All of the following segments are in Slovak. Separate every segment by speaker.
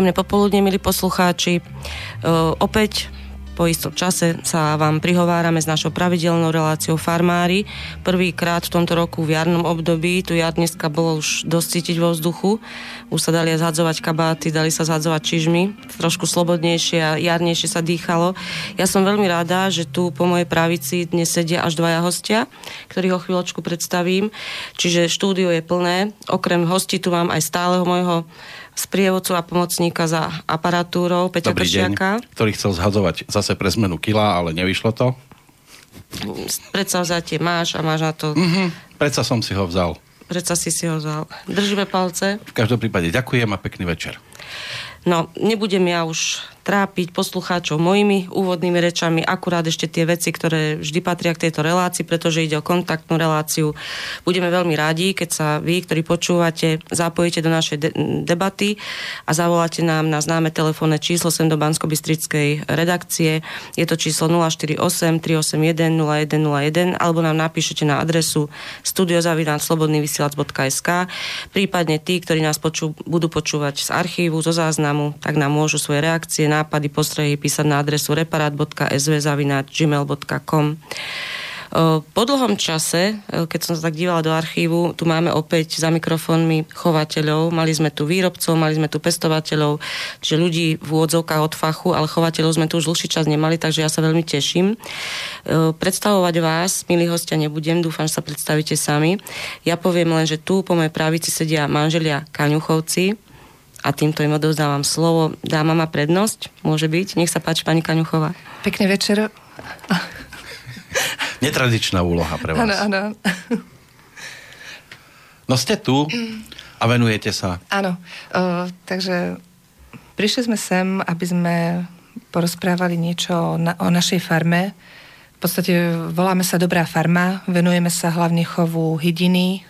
Speaker 1: Príjemné popoludne, milí poslucháči. Opäť po istom čase sa vám prihovárame s našou pravidelnou reláciou Farmári. Prvýkrát v tomto roku v jarnom období, tu jar dneska bolo už dosť cítiť vo vzduchu, už sa dali zhadzovať kabáty, dali sa zhadzovať čižmy, trošku slobodnejšie a jarnejšie sa dýchalo. Ja som veľmi rada, že tu po mojej pravici dnes sedia až dvaja hostia, ktorých ho chvíľočku predstavím. Čiže štúdio je plné. Okrem hostí tu mám aj stáleho môjho sprievodcu a pomocníka za aparatúrou Peťa Dobrý Kršiaka.
Speaker 2: Deň, ktorý chcel zhadzovať zase pre zmenu kila, ale nevyšlo to.
Speaker 1: Predsa vzatie máš a máš na to...
Speaker 2: Mm-hmm. Predsa som si ho vzal.
Speaker 1: Predsa si si ho vzal. Držíme palce.
Speaker 2: V každom prípade ďakujem a pekný večer.
Speaker 1: No, nebudem ja už trápiť poslucháčov mojimi úvodnými rečami, akurát ešte tie veci, ktoré vždy patria k tejto relácii, pretože ide o kontaktnú reláciu. Budeme veľmi radi, keď sa vy, ktorí počúvate, zapojíte do našej de- debaty a zavoláte nám na známe telefónne číslo sem do bansko redakcie. Je to číslo 048 381 0101 alebo nám napíšete na adresu studiozavináčslobodnyvysielac.sk prípadne tí, ktorí nás počú, budú počúvať z archívu, zo záznamu, tak nám môžu svoje reakcie nápady, postrehy písať na adresu reparát.sv.gmail.com po dlhom čase, keď som sa tak dívala do archívu, tu máme opäť za mikrofónmi chovateľov. Mali sme tu výrobcov, mali sme tu pestovateľov, čiže ľudí v úvodzovkách od fachu, ale chovateľov sme tu už dlhší čas nemali, takže ja sa veľmi teším. Predstavovať vás, milí hostia, nebudem, dúfam, že sa predstavíte sami. Ja poviem len, že tu po mojej pravici sedia manželia Kaňuchovci, a týmto im odovzdávam slovo. Dáma má prednosť? Môže byť? Nech sa páči, pani Kaňuchová.
Speaker 3: Pekný večer.
Speaker 2: Netradičná úloha pre vás.
Speaker 3: Áno, áno.
Speaker 2: No ste tu a venujete sa.
Speaker 3: Áno, takže prišli sme sem, aby sme porozprávali niečo na, o našej farme. V podstate voláme sa Dobrá farma, venujeme sa hlavne chovu hydiny,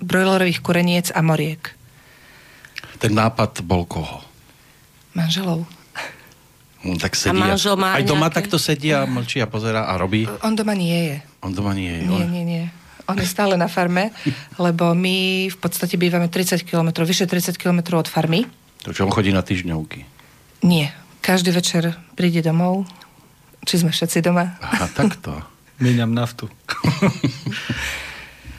Speaker 3: brojlerových kureniec a moriek.
Speaker 2: Ten nápad bol koho?
Speaker 3: Manželov.
Speaker 2: No, tak sedí. A manžel má Aj doma nejaké... takto sedí a mlčí a pozera a robí?
Speaker 3: On doma nie je.
Speaker 2: On doma nie je.
Speaker 3: Nie, nie, nie. On je stále na farme, lebo my v podstate bývame 30 km, vyše 30 km od farmy.
Speaker 2: To čo, on chodí na týždňovky?
Speaker 3: Nie. Každý večer príde domov. Či sme všetci doma?
Speaker 2: Aha, takto.
Speaker 4: Míňam naftu.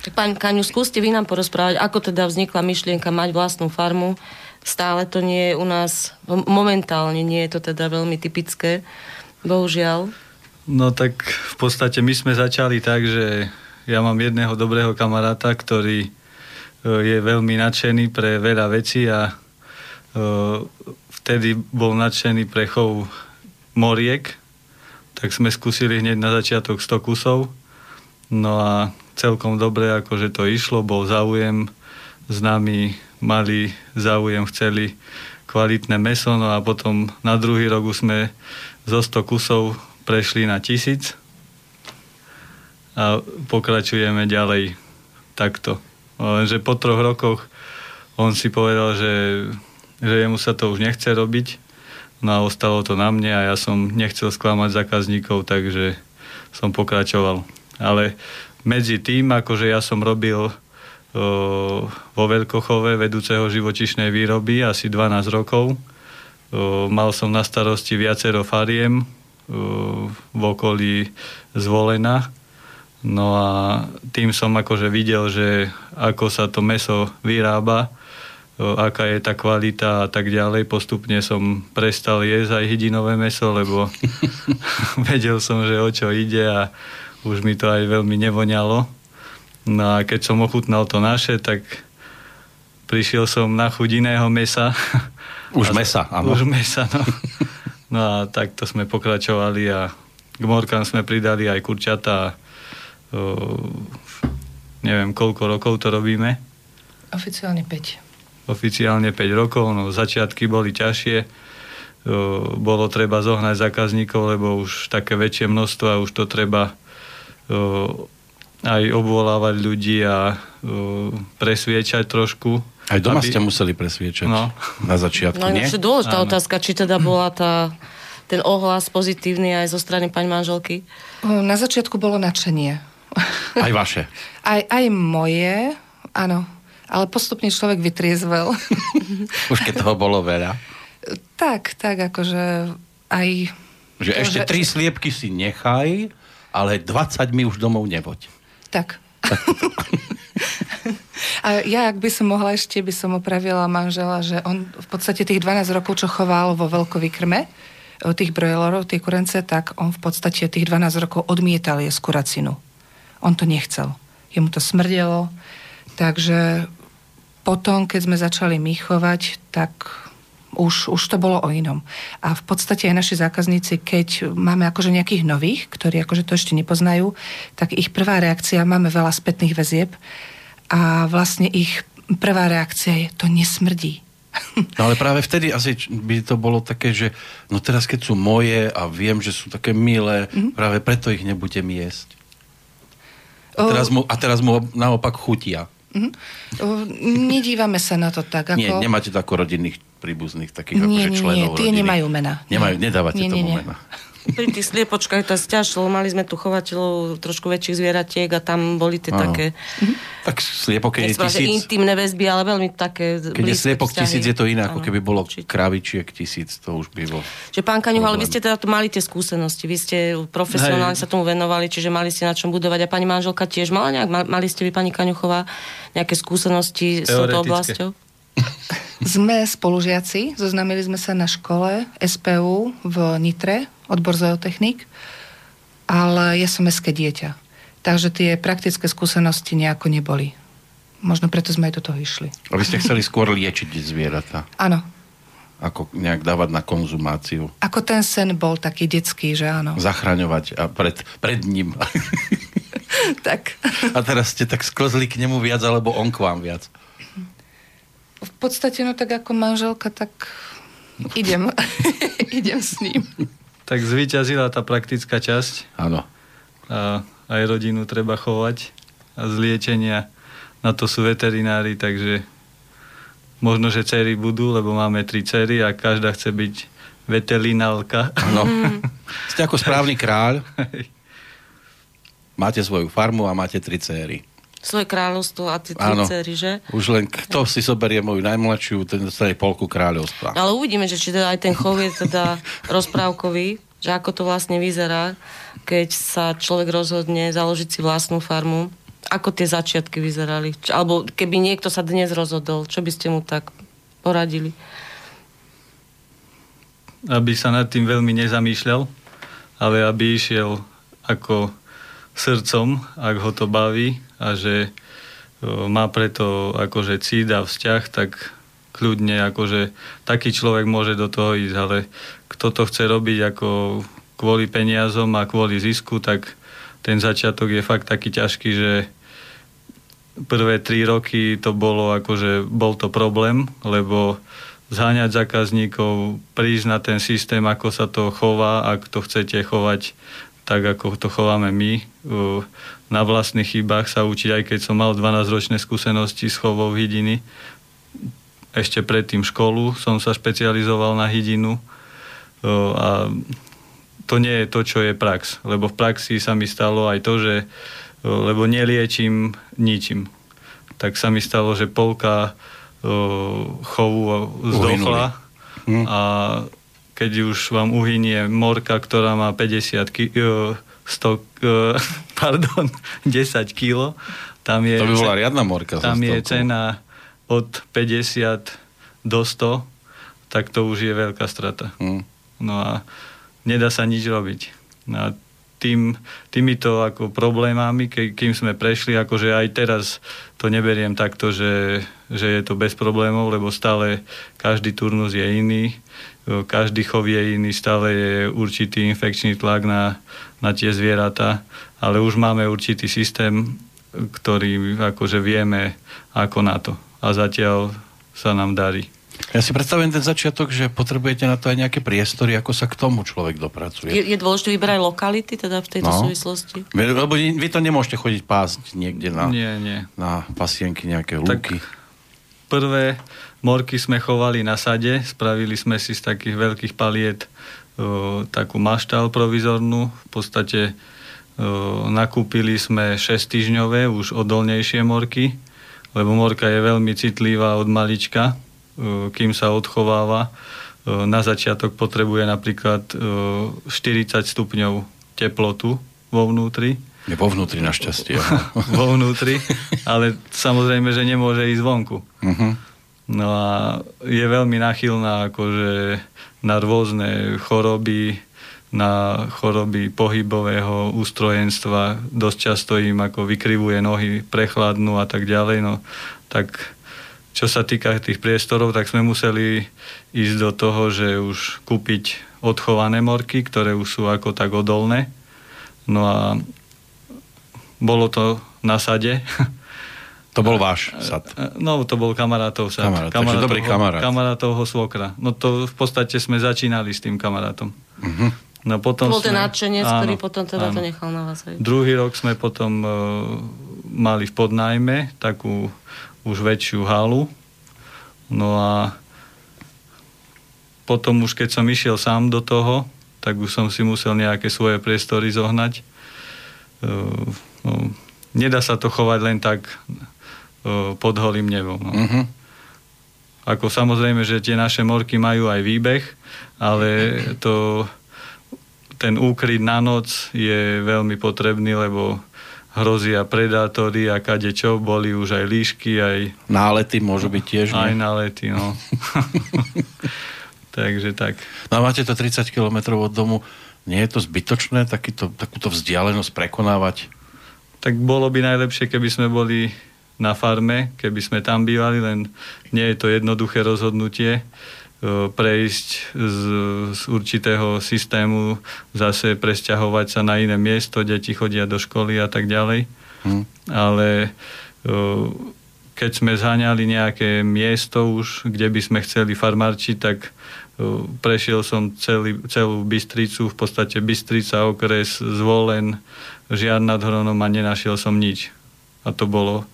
Speaker 1: Pán Kaňu, skúste vy nám porozprávať, ako teda vznikla myšlienka mať vlastnú farmu. Stále to nie je u nás, momentálne nie je to teda veľmi typické, bohužiaľ.
Speaker 4: No tak v podstate my sme začali tak, že ja mám jedného dobrého kamaráta, ktorý e, je veľmi nadšený pre veľa vecí a e, vtedy bol nadšený pre chov moriek, tak sme skúsili hneď na začiatok 100 kusov. No a celkom dobre, akože to išlo, bol záujem, s nami mali záujem, chceli kvalitné meso, no a potom na druhý rok už sme zo 100 kusov prešli na tisíc a pokračujeme ďalej takto. Lenže po troch rokoch on si povedal, že, že jemu sa to už nechce robiť, no a ostalo to na mne a ja som nechcel sklamať zákazníkov, takže som pokračoval. Ale medzi tým, akože ja som robil vo Veľkochove vedúceho živočišnej výroby asi 12 rokov. Mal som na starosti viacero fariem v okolí zvolená. No a tým som akože videl, že ako sa to meso vyrába, aká je tá kvalita a tak ďalej. Postupne som prestal jesť aj hydinové meso, lebo vedel som, že o čo ide a už mi to aj veľmi nevoňalo. No a keď som ochutnal to naše, tak prišiel som na chuť iného mesa.
Speaker 2: Už a, mesa, áno.
Speaker 4: Už mesa, no. No a takto sme pokračovali a k morkám sme pridali aj kurčata. Neviem, koľko rokov to robíme.
Speaker 3: Oficiálne 5.
Speaker 4: Oficiálne 5 rokov, no začiatky boli ťažšie. O, bolo treba zohnať zákazníkov, lebo už také väčšie množstvo a už to treba aj obvolávať ľudí a presviečať trošku.
Speaker 2: Aj doma aby... ste museli presviečať no. na začiatku, no, nie?
Speaker 1: No, dôležitá Áno. otázka, či teda bola tá, ten ohlas pozitívny aj zo strany pani manželky?
Speaker 3: Na začiatku bolo nadšenie.
Speaker 2: Aj vaše?
Speaker 3: Aj, aj moje, áno. Ale postupne človek vytriezvel.
Speaker 2: Už keď toho bolo veľa.
Speaker 3: tak, tak, akože aj...
Speaker 2: Že to, ešte že... tri sliepky si nechaj, ale 20 mi už domov nevoď.
Speaker 3: Tak. A ja, ak by som mohla ešte, by som opravila manžela, že on v podstate tých 12 rokov, čo choval vo veľkovykrme, tých brojlerov, tie kurence, tak on v podstate tých 12 rokov odmietal jesť kuracinu. On to nechcel. Jemu to smrdelo. Takže potom, keď sme začali my chovať, tak už, už to bolo o inom. A v podstate aj naši zákazníci, keď máme akože nejakých nových, ktorí akože to ešte nepoznajú, tak ich prvá reakcia, máme veľa spätných väzieb a vlastne ich prvá reakcia je, to nesmrdí
Speaker 2: No ale práve vtedy asi by to bolo také, že no teraz keď sú moje a viem, že sú také milé, mm-hmm. práve preto ich nebudem jesť. A teraz mu, a teraz mu naopak chutia.
Speaker 3: Mm-hmm. Nedívame sa na to tak, ako...
Speaker 2: Nie, nemáte to ako rodinných príbuzných takých nie, akože členov nie,
Speaker 3: tie
Speaker 2: rodiny.
Speaker 3: nemajú mena.
Speaker 2: Nemajú, nedávate nie, tomu nie, nie. mena.
Speaker 1: Pri tých sliepočkách to stiaž, mali sme tu chovateľov trošku väčších zvieratiek a tam boli tie Áno. také...
Speaker 2: Tak sliepok, keď je tisíc...
Speaker 1: intimné väzby, ale veľmi také
Speaker 2: Keď je sliepok vzťahy. tisíc, je to iné, ako keby bolo určite. kravičiek tisíc, to už by bolo...
Speaker 1: Že pán Kaňuch, ale vy ste teda tu mali tie skúsenosti, vy ste profesionálne Hej. sa tomu venovali, čiže mali ste na čom budovať a pani manželka tiež mala nejak, mali ste vy pani Kaňuchová nejaké skúsenosti s touto oblasťou?
Speaker 3: Sme spolužiaci, zoznamili sme sa na škole SPU v Nitre, odbor zootechnik, ale ja som meské dieťa. Takže tie praktické skúsenosti nejako neboli. Možno preto sme aj do toho išli.
Speaker 2: A vy ste chceli skôr liečiť zvieratá?
Speaker 3: Áno.
Speaker 2: Ako nejak dávať na konzumáciu?
Speaker 3: Ako ten sen bol taký detský, že áno.
Speaker 2: Zachraňovať a pred, pred ním.
Speaker 3: tak.
Speaker 2: A teraz ste tak sklzli k nemu viac, alebo on k vám viac?
Speaker 3: V podstate, no tak ako manželka, tak idem. idem s ním.
Speaker 4: Tak zvíťazila tá praktická časť.
Speaker 2: Áno.
Speaker 4: A aj rodinu treba chovať. A z liečenia na to sú veterinári, takže možno, že cery budú, lebo máme tri cery a každá chce byť veterinálka.
Speaker 2: Áno. Ste ako správny kráľ. Máte svoju farmu a máte tri céry
Speaker 1: svoje kráľovstvo a tie tri cery, že?
Speaker 2: Už len kto si zoberie moju najmladšiu, ten dostane polku kráľovstva.
Speaker 1: Ale uvidíme, že či teda aj ten chov je teda rozprávkový, že ako to vlastne vyzerá, keď sa človek rozhodne založiť si vlastnú farmu. Ako tie začiatky vyzerali? Alebo keby niekto sa dnes rozhodol, čo by ste mu tak poradili?
Speaker 4: Aby sa nad tým veľmi nezamýšľal, ale aby išiel ako srdcom, ak ho to baví a že má preto akože cít a vzťah, tak kľudne akože taký človek môže do toho ísť, ale kto to chce robiť ako kvôli peniazom a kvôli zisku, tak ten začiatok je fakt taký ťažký, že prvé tri roky to bolo akože, bol to problém, lebo zháňať zákazníkov, prísť na ten systém, ako sa to chová, ak to chcete chovať tak ako to chováme my, na vlastných chybách sa učiť, aj keď som mal 12-ročné skúsenosti s chovou hydiny. Ešte predtým školu som sa špecializoval na hydinu a to nie je to, čo je prax, lebo v praxi sa mi stalo aj to, že lebo neliečím ničím. Tak sa mi stalo, že polka chovu zdochla hm. a keď už vám uhynie morka, ktorá má 50 ki- 100, pardon, 10 kg, tam je...
Speaker 2: To by bola riadna morka.
Speaker 4: Tam je cena od 50 do 100, tak to už je veľká strata. Hmm. No a nedá sa nič robiť. No a tým, týmito ako problémami, ke, kým sme prešli, akože aj teraz to neberiem takto, že, že je to bez problémov, lebo stále každý turnus je iný každý chov je iný, stále je určitý infekčný tlak na, na tie zvieratá, ale už máme určitý systém, ktorý akože vieme ako na to. A zatiaľ sa nám darí.
Speaker 2: Ja si predstavujem ten začiatok, že potrebujete na to aj nejaké priestory, ako sa k tomu človek dopracuje.
Speaker 1: Je, je dôležité vybrať lokality teda v tejto no. súvislosti?
Speaker 2: Lebo vy to nemôžete chodiť pásť niekde na,
Speaker 4: nie, nie.
Speaker 2: na pasienky, nejaké lúky.
Speaker 4: Tak prvé morky sme chovali na sade, spravili sme si z takých veľkých paliet takú maštal provizornú. V podstate o, nakúpili sme 6 týždňové, už odolnejšie morky lebo morka je veľmi citlivá od malička, e, kým sa odchováva. E, na začiatok potrebuje napríklad 40 stupňov teplotu vo vnútri.
Speaker 2: Je vo vnútri našťastie.
Speaker 4: vo vnútri, ale samozrejme, že nemôže ísť vonku. Uh-huh. No a je veľmi nachylná akože na rôzne choroby, na choroby pohybového ústrojenstva. Dosť často im ako vykrivuje nohy, prechladnú a tak ďalej. No, tak čo sa týka tých priestorov, tak sme museli ísť do toho, že už kúpiť odchované morky, ktoré už sú ako tak odolné. No a bolo to na sade.
Speaker 2: To bol váš sad?
Speaker 4: No, to bol kamarátov sad.
Speaker 2: Kamarát, kamarátov, dobrý kamarát.
Speaker 4: Kamarátovho svokra. No to v podstate sme začínali s tým kamarátom. Uh-huh.
Speaker 1: No potom to bol ten nadšenec, áno, ktorý potom teda áno. to nechal na vás. Aj.
Speaker 4: Druhý rok sme potom uh, mali v podnajme takú už väčšiu halu. No a potom už keď som išiel sám do toho, tak už som si musel nejaké svoje priestory zohnať. Uh, no, nedá sa to chovať len tak pod holým nebom. No. Uh-huh. Ako samozrejme, že tie naše morky majú aj výbeh, ale to ten úkryt na noc je veľmi potrebný, lebo hrozia predátory a kade čo, boli už aj líšky, aj...
Speaker 2: Nálety môžu byť tiež,
Speaker 4: Aj nálety, no. Takže tak.
Speaker 2: No a máte to 30 km od domu, nie je to zbytočné takýto, takúto vzdialenosť prekonávať?
Speaker 4: Tak bolo by najlepšie, keby sme boli na farme, keby sme tam bývali, len nie je to jednoduché rozhodnutie prejsť z, z určitého systému, zase presťahovať sa na iné miesto, deti chodia do školy a tak ďalej. Hmm. Ale keď sme zháňali nejaké miesto už, kde by sme chceli farmarčiť, tak prešiel som celý, celú Bystricu, v podstate Bystrica, okres, zvolen, žiad nad Hronom a nenašiel som nič. A to bolo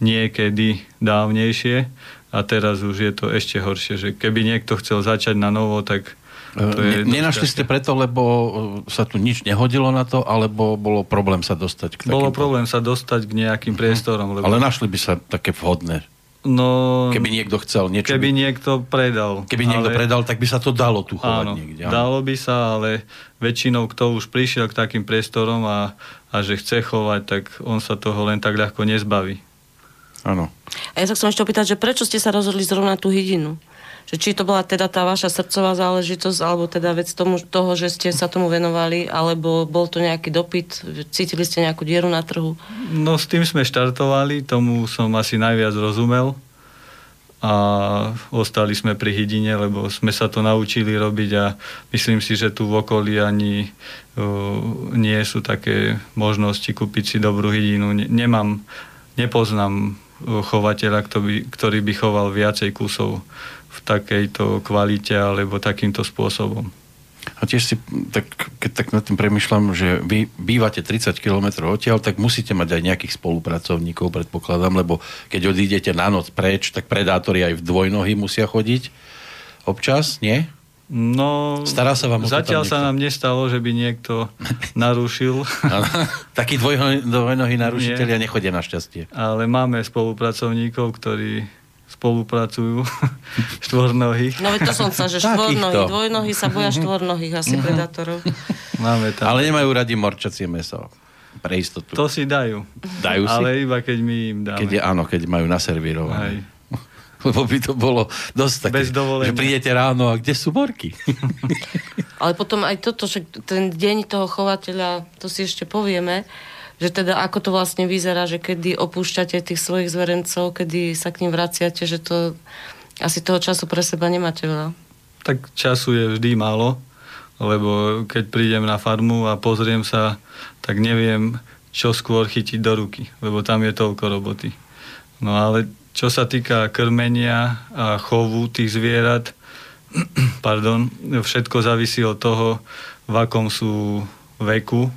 Speaker 4: niekedy dávnejšie a teraz už je to ešte horšie, že keby niekto chcel začať na novo, tak to je
Speaker 2: ne, Nenašli ste preto, lebo e, sa tu nič nehodilo na to, alebo bolo problém sa dostať k
Speaker 4: takým... Bolo problém sa dostať k nejakým uh-huh. priestorom.
Speaker 2: Lebo... Ale našli by sa také vhodné.
Speaker 4: No,
Speaker 2: keby niekto chcel niečo...
Speaker 4: Keby by... niekto predal.
Speaker 2: Keby ale... niekto predal, tak by sa to dalo tu chovať áno, niekde.
Speaker 4: Áno, dalo by sa, ale väčšinou kto už prišiel k takým priestorom a, a že chce chovať, tak on sa toho len tak ľahko nezbaví.
Speaker 2: Áno.
Speaker 1: A ja sa chcem ešte opýtať, že prečo ste sa rozhodli zrovna tú hydinu? Že či to bola teda tá vaša srdcová záležitosť, alebo teda vec tomu, toho, že ste sa tomu venovali, alebo bol to nejaký dopyt, cítili ste nejakú dieru na trhu?
Speaker 4: No s tým sme štartovali, tomu som asi najviac rozumel a ostali sme pri hydine, lebo sme sa to naučili robiť a myslím si, že tu v okolí ani uh, nie sú také možnosti kúpiť si dobrú hydinu. Nemám, nepoznám chovateľa, ktorý, by choval viacej kusov v takejto kvalite alebo takýmto spôsobom.
Speaker 2: A tiež si, tak, keď tak nad tým premyšľam, že vy bývate 30 km odtiaľ, tak musíte mať aj nejakých spolupracovníkov, predpokladám, lebo keď odídete na noc preč, tak predátori aj v dvojnohy musia chodiť občas, nie?
Speaker 4: No,
Speaker 2: Stará sa vám
Speaker 4: zatiaľ sa nám nestalo, že by niekto narušil.
Speaker 2: Takí dvojnohí narušiteľia nechodia našťastie.
Speaker 4: Ale máme spolupracovníkov, ktorí spolupracujú štvornohých.
Speaker 1: No to som sa, že štvornohy, dvojnohy sa boja štvornohých asi mm-hmm. predátorov.
Speaker 2: Máme tam. Ale nemajú radi morčacie meso. Pre istotu.
Speaker 4: To si dajú.
Speaker 2: Dajú si?
Speaker 4: Ale iba keď my im dáme.
Speaker 2: Keď je, áno, keď majú naservírované. Aj. lebo by to bolo dosť také, Bez že prídete ráno a kde sú morky?
Speaker 1: Ale potom aj toto, že ten deň toho chovateľa, to si ešte povieme, že teda ako to vlastne vyzerá, že kedy opúšťate tých svojich zverencov, kedy sa k ním vraciate, že to asi toho času pre seba nemáte veľa.
Speaker 4: Tak času je vždy málo, lebo keď prídem na farmu a pozriem sa, tak neviem, čo skôr chytiť do ruky, lebo tam je toľko roboty. No ale čo sa týka krmenia a chovu tých zvierat, pardon, všetko závisí od toho, v akom sú veku,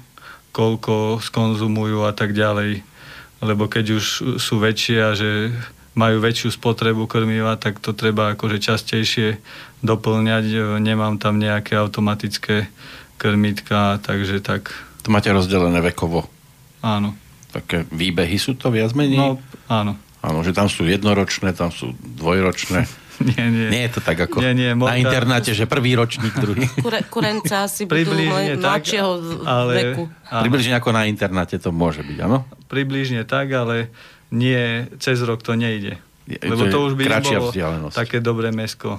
Speaker 4: koľko skonzumujú a tak ďalej. Lebo keď už sú väčšie a že majú väčšiu spotrebu krmiva, tak to treba akože častejšie doplňať. Nemám tam nejaké automatické krmitka, takže tak.
Speaker 2: To máte rozdelené vekovo?
Speaker 4: Áno.
Speaker 2: Také výbehy sú to viac menej?
Speaker 4: No, áno.
Speaker 2: Áno, že tam sú jednoročné, tam sú dvojročné.
Speaker 4: Nie, nie.
Speaker 2: Nie je to tak ako
Speaker 4: Nie, nie,
Speaker 2: na
Speaker 4: morka-
Speaker 2: internáte, že prvý ročník, druhý.
Speaker 1: Kure, kurenca asi budú mladšieho
Speaker 4: ale...
Speaker 1: veku.
Speaker 4: Áno,
Speaker 2: Približne ako na internáte to môže byť, áno?
Speaker 4: približne tak, ale nie, cez rok to nejde.
Speaker 2: Je-
Speaker 4: Lebo
Speaker 2: to
Speaker 4: to už by nebolo
Speaker 2: vzdialenosť.
Speaker 4: také dobré mesko.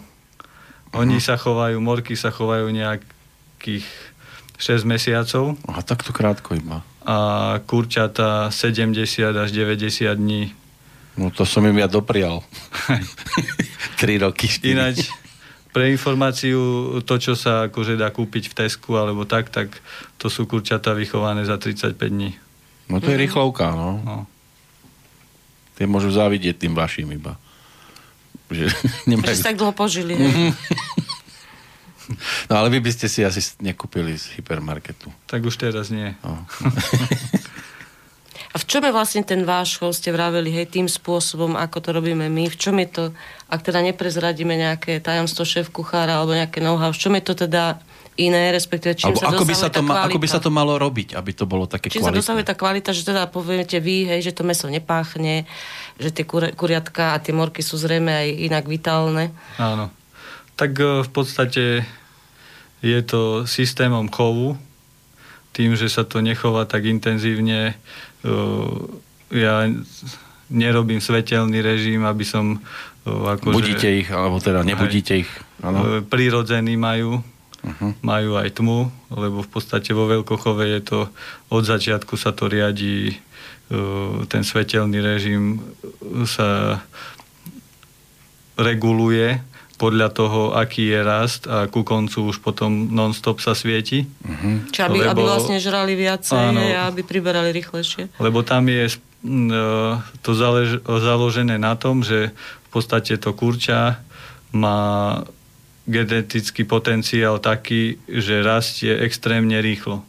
Speaker 4: Oni sa chovajú, morky sa chovajú nejakých 6 mesiacov
Speaker 2: Aha, takto krátko iba.
Speaker 4: a kurčata 70 až 90 dní.
Speaker 2: No to som im ja doprial. Tri roky, štyri.
Speaker 4: Ináč, pre informáciu, to, čo sa akože dá kúpiť v Tesku alebo tak, tak to sú kurčata vychované za 35 dní.
Speaker 2: No to je rýchlovka, no.
Speaker 4: No.
Speaker 2: Tie môžu závidieť tým vašim iba. Že, nemajú...
Speaker 1: Že si tak dlho požili. hej.
Speaker 2: No ale vy by ste si asi nekúpili z hypermarketu.
Speaker 4: Tak už teraz nie.
Speaker 2: No.
Speaker 1: A v čom je vlastne ten váš chov, ste vraveli, hej, tým spôsobom, ako to robíme my, v čom je to, ak teda neprezradíme nejaké tajomstvo šéf kuchára alebo nejaké know-how, v čom je to teda iné, respektíve čím
Speaker 2: Alebo
Speaker 1: sa
Speaker 2: ako by sa, to ma, ako by sa to malo robiť, aby to bolo také
Speaker 1: Čím sa
Speaker 2: kvalitné?
Speaker 1: dosahuje tá kvalita, že teda poviete vy, hej, že to meso nepáchne, že tie kur- kuriatka a tie morky sú zrejme aj inak vitálne.
Speaker 4: Áno. Tak e, v podstate je to systémom chovu, tým, že sa to nechová tak intenzívne. Ja nerobím svetelný režim, aby som akože...
Speaker 2: Budíte ich, alebo teda nebudíte ich. Áno.
Speaker 4: E, Prirodzený majú,
Speaker 2: Uh-huh.
Speaker 4: majú aj tmu, lebo v podstate vo veľkochove je to, od začiatku sa to riadí, ten svetelný režim sa reguluje podľa toho, aký je rast a ku koncu už potom non-stop sa svieti.
Speaker 2: Uh-huh.
Speaker 1: Čiže aby, aby
Speaker 4: Lebo-
Speaker 1: vlastne žrali viacej
Speaker 4: Áno.
Speaker 1: a aby priberali rýchlejšie.
Speaker 4: Lebo tam je e, to zalež, založené na tom, že v podstate to kurča má genetický potenciál taký, že rastie extrémne rýchlo.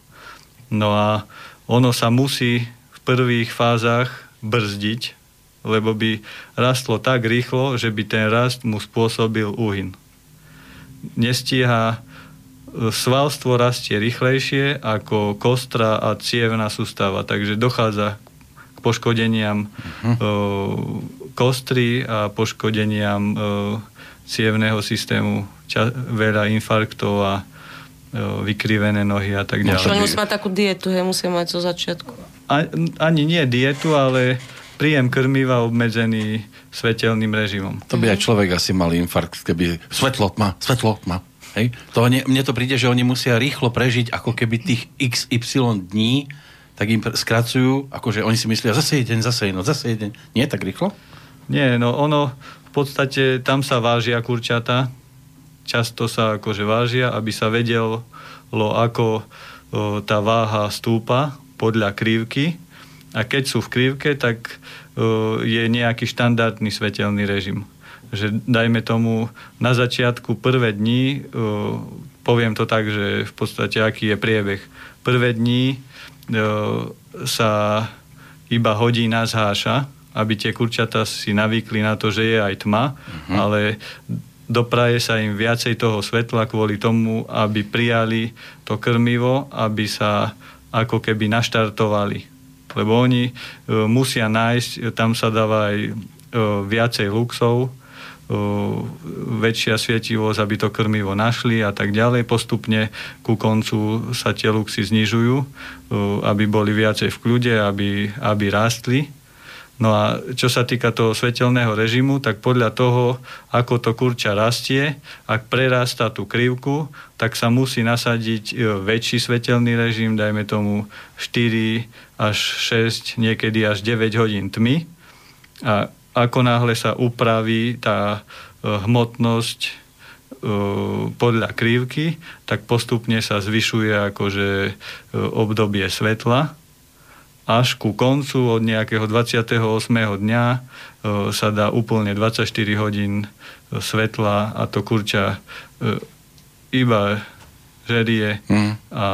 Speaker 4: No a ono sa musí v prvých fázach brzdiť, lebo by rastlo tak rýchlo, že by ten rast mu spôsobil úhyn. Nestíha svalstvo rastie rýchlejšie ako kostra a cievna sústava, takže dochádza k poškodeniam uh-huh. kostry a poškodeniam uh, cievného systému, ča- veľa infarktov a vykrivené nohy a tak ďalej.
Speaker 1: oni musia mať takú dietu, hej, musia mať zo začiatku.
Speaker 4: A, ani nie dietu, ale príjem krmiva obmedzený svetelným režimom.
Speaker 2: To by aj človek asi mal infarkt, keby svetlo tma, svetlo tma. Hej? To ne, mne to príde, že oni musia rýchlo prežiť ako keby tých XY dní, tak im skracujú, akože oni si myslia, zase jeden, zase jedno, zase jeden. Nie tak rýchlo?
Speaker 4: Nie, no ono v podstate tam sa vážia kurčata, často sa akože vážia, aby sa vedelo, ako o, tá váha stúpa podľa krivky a keď sú v krivke, tak o, je nejaký štandardný svetelný režim. Že dajme tomu na začiatku prvé dni, o, poviem to tak, že v podstate aký je priebeh. Prvé dni o, sa iba hodina zháša, aby tie kurčata si navykli na to, že je aj tma, uh-huh. ale dopraje sa im viacej toho svetla kvôli tomu, aby prijali to krmivo, aby sa ako keby naštartovali. Lebo oni e, musia nájsť, tam sa dáva aj e, viacej luxov, e, väčšia svietivosť, aby to krmivo našli a tak ďalej. Postupne ku koncu sa tie luxy znižujú, e, aby boli viacej v kľude, aby, aby rástli. No a čo sa týka toho svetelného režimu, tak podľa toho, ako to kurča rastie, ak prerastá tú krivku, tak sa musí nasadiť e, väčší svetelný režim, dajme tomu 4 až 6, niekedy až 9 hodín tmy. A ako náhle sa upraví tá e, hmotnosť e, podľa krivky, tak postupne sa zvyšuje akože obdobie svetla až ku koncu od nejakého 28. dňa e, sa dá úplne 24 hodín e, svetla a to kurča e, iba žerie
Speaker 2: Mm.
Speaker 4: a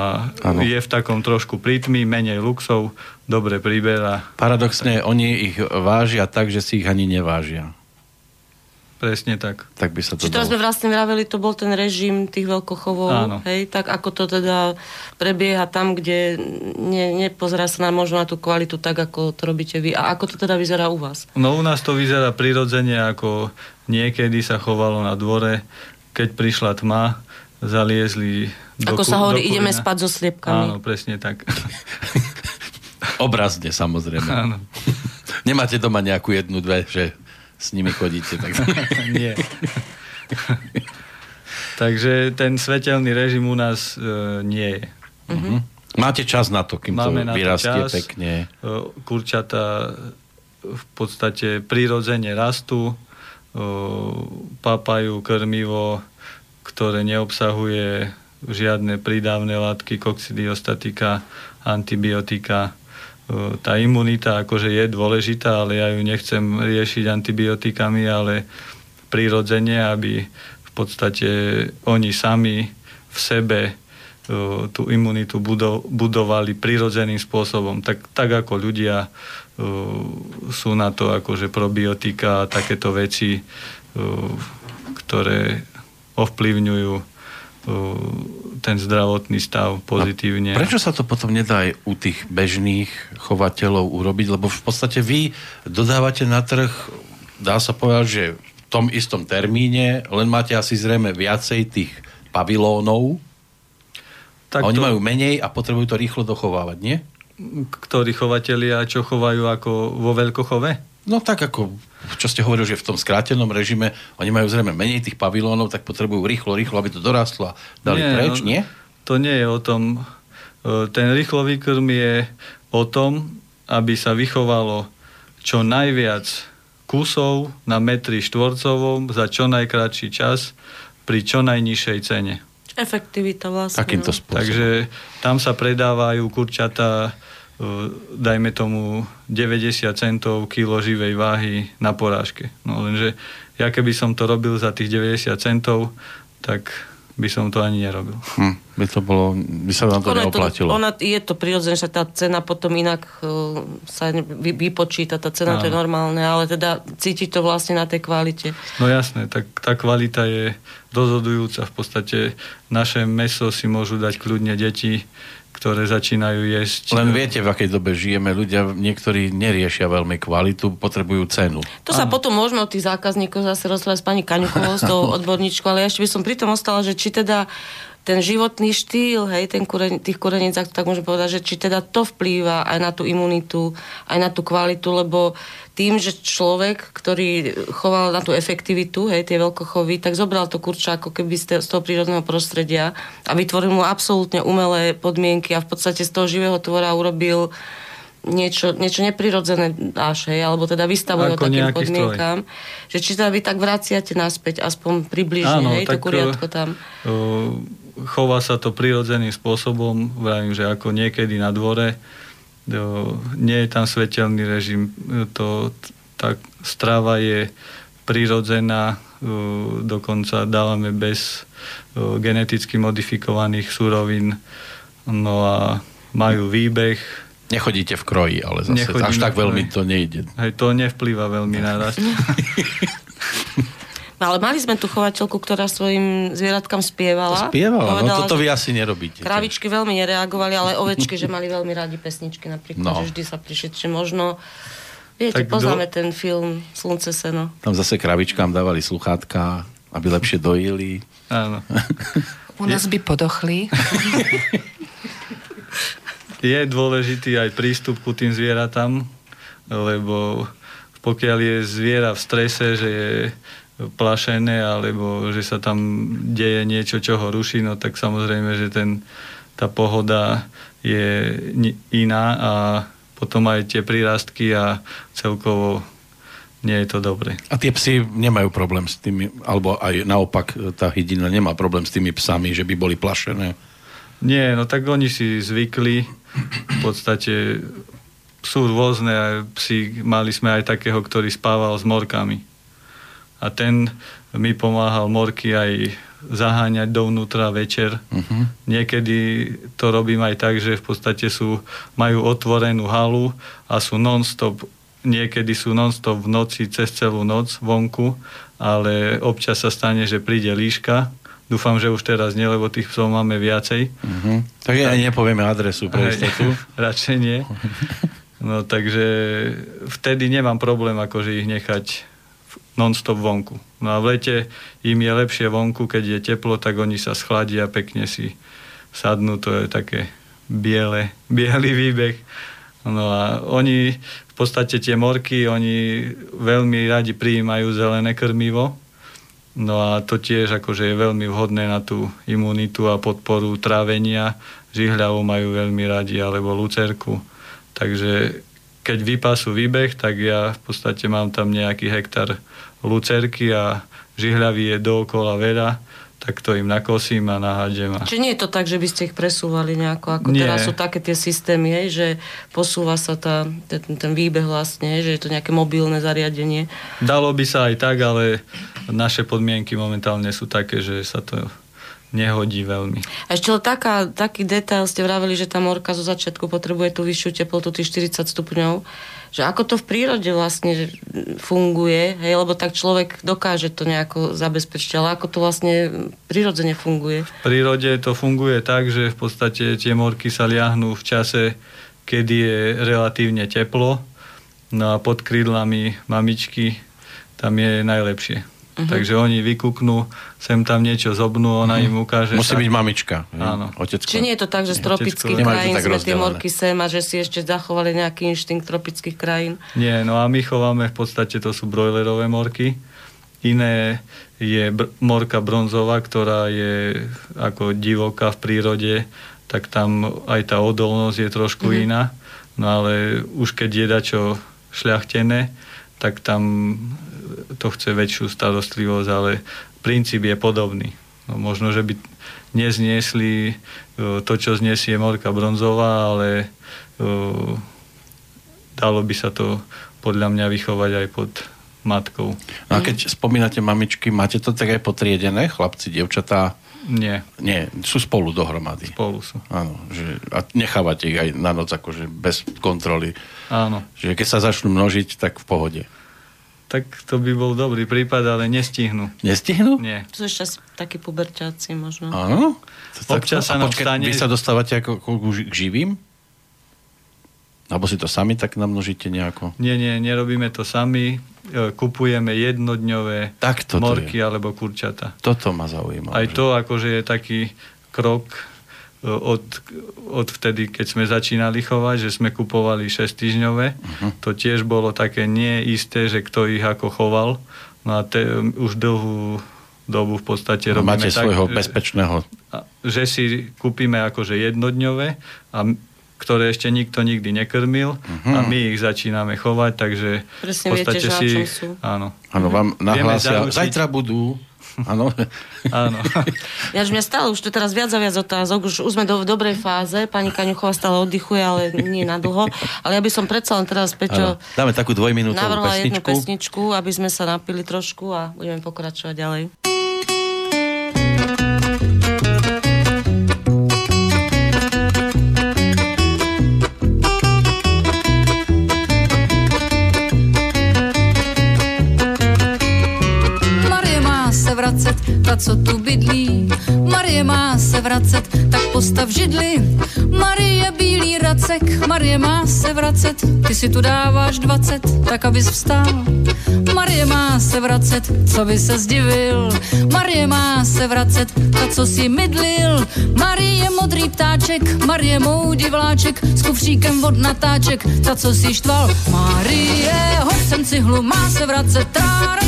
Speaker 2: Áno.
Speaker 4: je v takom trošku prítmi, menej luxov, dobre priberá.
Speaker 2: Paradoxne, oni ich vážia tak, že si ich ani nevážia.
Speaker 4: Presne tak.
Speaker 2: Tak by sa to
Speaker 1: Čiže to
Speaker 2: dalo.
Speaker 1: sme vlastne vraveli, to bol ten režim tých veľkochovov,
Speaker 4: Áno.
Speaker 1: hej, tak ako to teda prebieha tam, kde ne, nepozerá sa na možno na tú kvalitu tak, ako to robíte vy. A ako to teda vyzerá u vás?
Speaker 4: No u nás to vyzerá prirodzene, ako niekedy sa chovalo na dvore, keď prišla tma, zaliezli do
Speaker 1: Ako
Speaker 4: ku-
Speaker 1: sa hovorí, ideme spať so sliepkami.
Speaker 4: Áno, presne tak.
Speaker 2: Obrazne, samozrejme.
Speaker 4: Áno.
Speaker 2: Nemáte doma nejakú jednu, dve, že s nimi chodíte. Tak...
Speaker 4: Nie. Takže ten svetelný režim u nás e, nie je.
Speaker 2: Mhm. Máte čas na to, kým
Speaker 4: Máme
Speaker 2: to vyrastie
Speaker 4: čas.
Speaker 2: pekne.
Speaker 4: E, Kurčata v podstate prirodzene rastú, e, papajú krmivo, ktoré neobsahuje žiadne pridávne látky, koksidiostatika, antibiotika. Tá imunita akože je dôležitá, ale ja ju nechcem riešiť antibiotikami, ale prirodzene, aby v podstate oni sami v sebe e, tú imunitu budo- budovali prirodzeným spôsobom. Tak, tak ako ľudia e, sú na to akože probiotika a takéto veci, e, ktoré ovplyvňujú ten zdravotný stav pozitívne.
Speaker 2: Prečo sa to potom nedá aj u tých bežných chovateľov urobiť? Lebo v podstate vy dodávate na trh, dá sa povedať, že v tom istom termíne, len máte asi zrejme viacej tých pavilónov
Speaker 4: Tak
Speaker 2: a oni
Speaker 4: to-
Speaker 2: majú menej a potrebujú to rýchlo dochovávať, nie?
Speaker 4: ktorí chovatelia čo chovajú ako vo veľkochove?
Speaker 2: No tak ako, čo ste hovorili, že v tom skrátenom režime oni majú zrejme menej tých pavilónov, tak potrebujú rýchlo, rýchlo, aby to dorastlo a dali
Speaker 4: Nie,
Speaker 2: preč,
Speaker 4: no,
Speaker 2: nie?
Speaker 4: To nie je o tom. E, Ten rýchlový krm je o tom, aby sa vychovalo čo najviac kusov na metri štvorcovom za čo najkratší čas pri čo najnižšej cene.
Speaker 1: Efektivita vlastne.
Speaker 2: Takýmto
Speaker 1: no.
Speaker 2: spôsobom.
Speaker 4: Takže tam sa predávajú kurčata, e, dajme tomu 90 centov kilo živej váhy na porážke. No lenže ja keby som to robil za tých 90 centov, tak by som to ani nerobil.
Speaker 2: Hm, by to bolo, by sa vám to
Speaker 1: Ono je
Speaker 2: neoplatilo.
Speaker 1: ona, je to prirodzené, že tá cena potom inak uh, sa vy, vypočíta, tá cena to je
Speaker 4: Áno.
Speaker 1: normálne, ale teda cíti to vlastne na tej kvalite.
Speaker 4: No jasné, tak tá kvalita je rozhodujúca. V podstate naše meso si môžu dať kľudne deti, ktoré začínajú jesť.
Speaker 2: Len viete, v akej dobe žijeme. Ľudia, niektorí neriešia veľmi kvalitu, potrebujú cenu.
Speaker 1: To sa potom môžeme od tých zákazníkov zase rozprávať s pani Kaňukovou, s tou odborníčkou, ale ešte by som pri tom ostala, že či teda ten životný štýl, hej, ten kuren, tých kureníc, ak tak môžem povedať, že či teda to vplýva aj na tú imunitu, aj na tú kvalitu, lebo tým, že človek, ktorý choval na tú efektivitu, hej, tie veľkochovy, tak zobral to kurča ako keby z, toho prírodného prostredia a vytvoril mu absolútne umelé podmienky a v podstate z toho živého tvora urobil niečo, niečo neprirodzené až, hej, alebo teda
Speaker 4: Ako
Speaker 1: takým
Speaker 4: nejaký
Speaker 1: podmienkám, že či teda vy tak vraciate naspäť, aspoň približne,
Speaker 4: Áno,
Speaker 1: hej, to kuriatko tam.
Speaker 4: Uh, chová sa to prirodzeným spôsobom, vravím, že ako niekedy na dvore, nie je tam svetelný režim, to, tá strava je prirodzená, uh, dokonca dávame bez uh, geneticky modifikovaných surovín, no a majú výbeh,
Speaker 2: Nechodíte v kroji, ale zase
Speaker 4: Nechodíme
Speaker 2: až tak veľmi to nejde.
Speaker 4: hej, to nevplýva veľmi na rast.
Speaker 1: No, ale mali sme tu chovateľku, ktorá svojim zvieratkám spievala.
Speaker 2: Spievala, no
Speaker 1: Povedala,
Speaker 2: toto
Speaker 1: že
Speaker 2: vy asi nerobíte.
Speaker 1: Kravičky veľmi nereagovali, ale ovečky, že mali veľmi radi pesničky napríklad,
Speaker 2: No.
Speaker 1: že vždy sa prišli, že možno... Viete,
Speaker 4: Tak
Speaker 1: poznáme
Speaker 4: do-
Speaker 1: ten film Slunce seno.
Speaker 2: Tam zase kravičkám dávali sluchátka, aby lepšie dojili.
Speaker 4: Áno.
Speaker 3: U nás by podochli.
Speaker 4: je dôležitý aj prístup ku tým zvieratám, lebo pokiaľ je zviera v strese, že je plašené, alebo že sa tam deje niečo, čo ho ruší, no tak samozrejme, že ten, tá pohoda je iná a potom aj tie prírastky a celkovo nie je to dobre.
Speaker 2: A tie psy nemajú problém s tými, alebo aj naopak tá hydina nemá problém s tými psami, že by boli plašené.
Speaker 4: Nie, no tak oni si zvykli. V podstate sú rôzne psi. Mali sme aj takého, ktorý spával s morkami. A ten mi pomáhal morky aj zaháňať dovnútra večer.
Speaker 2: Uh-huh.
Speaker 4: Niekedy to robím aj tak, že v podstate sú, majú otvorenú halu a sú non-stop, niekedy sú non-stop v noci cez celú noc vonku ale občas sa stane, že príde líška. Dúfam, že už teraz nie, lebo tých psov máme viacej.
Speaker 2: Uh-huh. Tak ja nepovieme adresu pre istotu.
Speaker 4: Radšej nie. No takže vtedy nemám problém akože ich nechať non-stop vonku. No a v lete im je lepšie vonku, keď je teplo, tak oni sa schladia, pekne si sadnú, to je také biele, biely výbeh. No a oni podstate tie morky, oni veľmi radi prijímajú zelené krmivo, no a to tiež akože je veľmi vhodné na tú imunitu a podporu trávenia. Žihľavu majú veľmi radi, alebo lucerku. Takže keď vypasú výbeh, tak ja v podstate mám tam nejaký hektar lucerky a žihľavy je dookola veľa tak to im nakosím a nahádžem. A...
Speaker 1: Čiže nie je to tak, že by ste ich presúvali nejako, ako nie. teraz sú také tie systémy, hej, že posúva sa tá, ten, ten výbeh vlastne, že je to nejaké mobilné zariadenie.
Speaker 4: Dalo by sa aj tak, ale naše podmienky momentálne sú také, že sa to nehodí veľmi.
Speaker 1: A ešte taká, taký detail ste vravili, že tá morka zo začiatku potrebuje tú vyššiu teplotu, tých 40 stupňov že ako to v prírode vlastne funguje, hej, lebo tak človek dokáže to nejako zabezpečiť, ale ako to vlastne prirodzene funguje?
Speaker 4: V prírode to funguje tak, že v podstate tie morky sa liahnú v čase, kedy je relatívne teplo, no a pod krídlami mamičky tam je najlepšie. Uh-huh. Takže oni vykúknú, sem tam niečo zobnú, ona uh-huh. im ukáže.
Speaker 2: Musí sa... byť mamička.
Speaker 4: Áno.
Speaker 2: Otecko.
Speaker 1: Či nie je to tak, že z tropických krajín sme tie morky sem a že si ešte zachovali nejaký inštinkt tropických krajín?
Speaker 4: Nie, no a my chováme v podstate, to sú brojlerové morky. Iné je br- morka bronzová, ktorá je ako divoká v prírode, tak tam aj tá odolnosť je trošku uh-huh. iná. No ale už keď je dačo šľachtené, tak tam to chce väčšiu starostlivosť, ale princíp je podobný. No, možno, že by nezniesli e, to, čo zniesie morka bronzová, ale uh, dalo by sa to podľa mňa vychovať aj pod matkou.
Speaker 2: No a keď spomínate mamičky, máte to tak aj potriedené, chlapci, dievčatá?
Speaker 4: Nie.
Speaker 2: Nie, sú spolu dohromady.
Speaker 4: Spolu sú.
Speaker 2: Áno, že, a nechávate ich aj na noc akože bez kontroly.
Speaker 4: Áno.
Speaker 2: Že keď sa začnú množiť, tak v pohode
Speaker 4: tak to by bol dobrý prípad, ale nestihnú.
Speaker 2: Nestihnú?
Speaker 4: Nie.
Speaker 1: To sú ešte takí puberťáci možno.
Speaker 2: Áno?
Speaker 4: Občas sa nám stane...
Speaker 2: Vy sa dostávate ako, ako k živým? Alebo si to sami tak namnožíte nejako?
Speaker 4: Nie, nie, nerobíme to sami. E, kupujeme jednodňové
Speaker 2: tak
Speaker 4: morky je. alebo kurčata.
Speaker 2: Toto ma zaujíma.
Speaker 4: Aj že... to akože je taký krok od, od vtedy, keď sme začínali chovať, že sme kupovali 6 týždňové. Uh-huh. To tiež bolo také neisté, že kto ich ako choval. No a te, už dlhú dobu v podstate no, robíme
Speaker 2: Máte tak, svojho bezpečného.
Speaker 4: Že si kúpime akože jednodňové a ktoré ešte nikto nikdy nekrmil uh-huh. a my ich začíname chovať, takže
Speaker 1: Presne v podstate viete, si.
Speaker 4: Áno.
Speaker 2: Áno, vám nahlásia, zajtra budú Áno.
Speaker 4: Áno.
Speaker 1: Ja, mňa stále už to teraz viac a viac otázok, už, už sme do, v dobrej fáze, pani Kaňuchová stále oddychuje, ale nie na dlho. Ale ja by som predsa len teraz, Peťo,
Speaker 2: Áno. Dáme takú dvojminútovú
Speaker 1: pesničku. jednu pesničku, aby sme sa napili trošku a budeme pokračovať ďalej.
Speaker 5: Co tu bydlí. Marie má se vracet, tak postav židli. Marie bílý racek, Marie má se vracet, ty si tu dáváš dvacet, tak abys vstál. Marie má se vracet, co by se zdivil. Marie má se vracet, ta, co si mydlil. Marie modrý ptáček, Marie moudí vláček, s kufříkem od natáček, ta, co si štval. Marie, hoď sem cihlu, má se vracet, trára,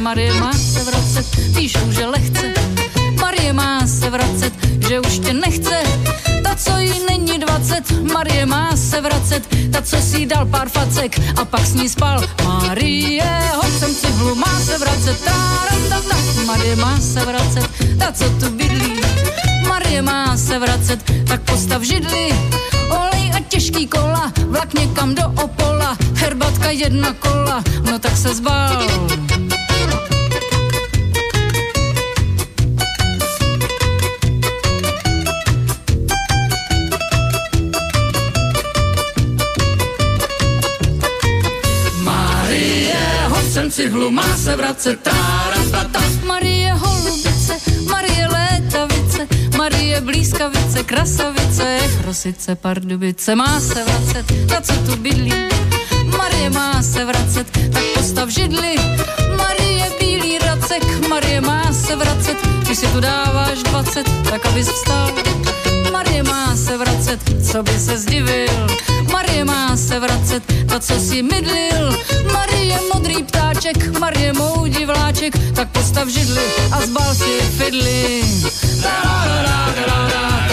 Speaker 5: Marie má se vracet, píšou, že lehce. Marie má se vracet, že už tě nechce. Ta, co jí není dvacet, Marie má se vracet. Ta, co si dal pár facek a pak s ní spal. Marie, hoď sem cihlu, má se vracet. Tárandata. Marie má se vracet, ta, co tu bydlí. Marie má se vracet, tak postav židli. Olej a těžký kola, vlak někam do Opola. Herbatka jedna kola, no tak se zbal. Jsem cihlu, má se vracet, tráratata. Marie Holubice, Marie Létavice, Marie Blízkavice, Krasavice, Chrosice, Pardubice, má se vracet, ta co tu bydlí. Marie má se vracet, tak postav židli. Marie Bílý Racek, Marie má se vracet, ty si tu dáváš 20, tak abys vstal. Marie má se vracet, co by se zdivil. Marie má se vracet, ta co si mydlil. Marie modrý ptáček, Marie moudí vláček, tak postav židli a zbal si fidly.
Speaker 2: A